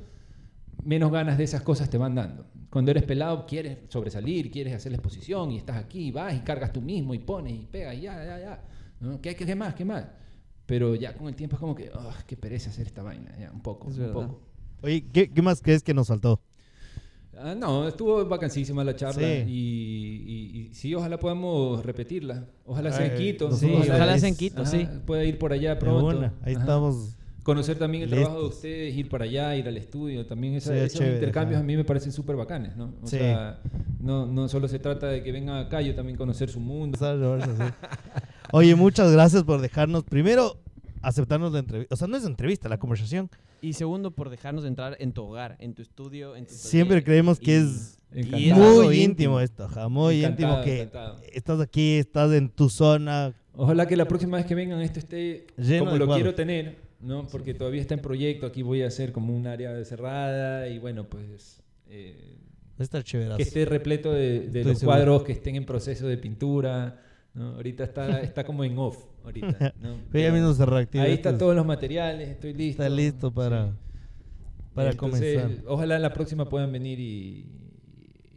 menos ganas de esas cosas te van dando. Cuando eres pelado, quieres sobresalir, quieres hacer la exposición y estás aquí, vas y cargas tú mismo y pones y pegas y ya, ya, ya. ¿no? ¿Qué, qué, qué más? ¿Qué más? Pero ya con el tiempo es como que, oh, qué pereza hacer esta vaina, ya, un poco, Es un verdad. poco. Oye, ¿qué, qué más crees que nos faltó? Ah, no, estuvo vacancísima la charla Sí. y, y- y sí, ojalá podamos repetirla. Ojalá sea en Ay, Quito. Sí, ojalá sea en Quito, sí. Puede ir por allá pronto. Ahí Ajá. estamos. Conocer también el trabajo de Listos. ustedes, ir para allá, ir al estudio, también esa- Sí, es esos chévere, intercambios ajá. a mí me parecen súper bacanes, ¿no? O Sí. sea, no, no solo se trata de que vengan acá, yo también conocer su mundo. Oye, muchas gracias por dejarnos. Primero, aceptarnos la entrevista. O sea, no es entrevista, la conversación. Y segundo, por dejarnos entrar en tu hogar, en tu estudio, en tu Siempre taller. creemos que Y- es Encantado. muy íntimo esto, ajá, muy Encantado, íntimo que encantado. estás aquí, estás en tu zona. Ojalá que la próxima vez que vengan esto esté Lleno como lo cuadros. quiero tener, ¿no? Porque todavía está en proyecto, aquí voy a hacer como un área cerrada y bueno, pues... eh, Está chévere. que esté repleto de, de los seguro. cuadros que estén en proceso de pintura. ¿no? Ahorita está, está como en off. Ahorita, ¿no? Pero ya mismo se reactiva. Ahí están es- todos los materiales, estoy listo. Está listo para, Sí. para Entonces, comenzar. Ojalá la próxima puedan venir y,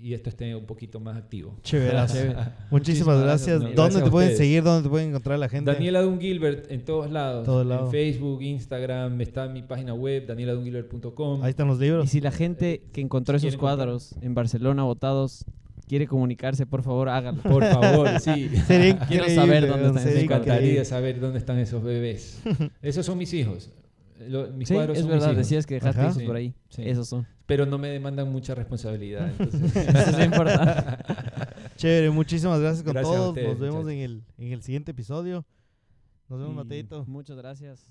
y esto esté un poquito más activo. Chévere. *laughs* Muchísimas Muchísimas gracias. ¿Dónde gracias te pueden seguir? ¿Dónde te pueden encontrar la gente? Daniel Adun Gilbert en todos lados. Todo en. Facebook, Instagram, está mi página web, danieladungilbert.com. Ahí están los Y libros. si la gente que encontró esos cuadros en Barcelona botados quiere comunicarse, por favor, háganlo. Por favor, sí. *laughs* Sería Quiero saber dónde están Me esos cuadros. encantaría increíble. saber dónde están esos bebés. *laughs* Esos son mis hijos. Lo- mis Sí, cuadros es son verdad, mis decías que dejaste Ajá. hijos Sí, por ahí. sí. Esos son. Pero no me demandan mucha responsabilidad. *laughs* entonces- Eso es importante. *laughs* Chévere, muchísimas gracias con Gracias todos. ustedes, Nos vemos en el, en el siguiente episodio. Nos vemos, Y Mateito. Muchas gracias.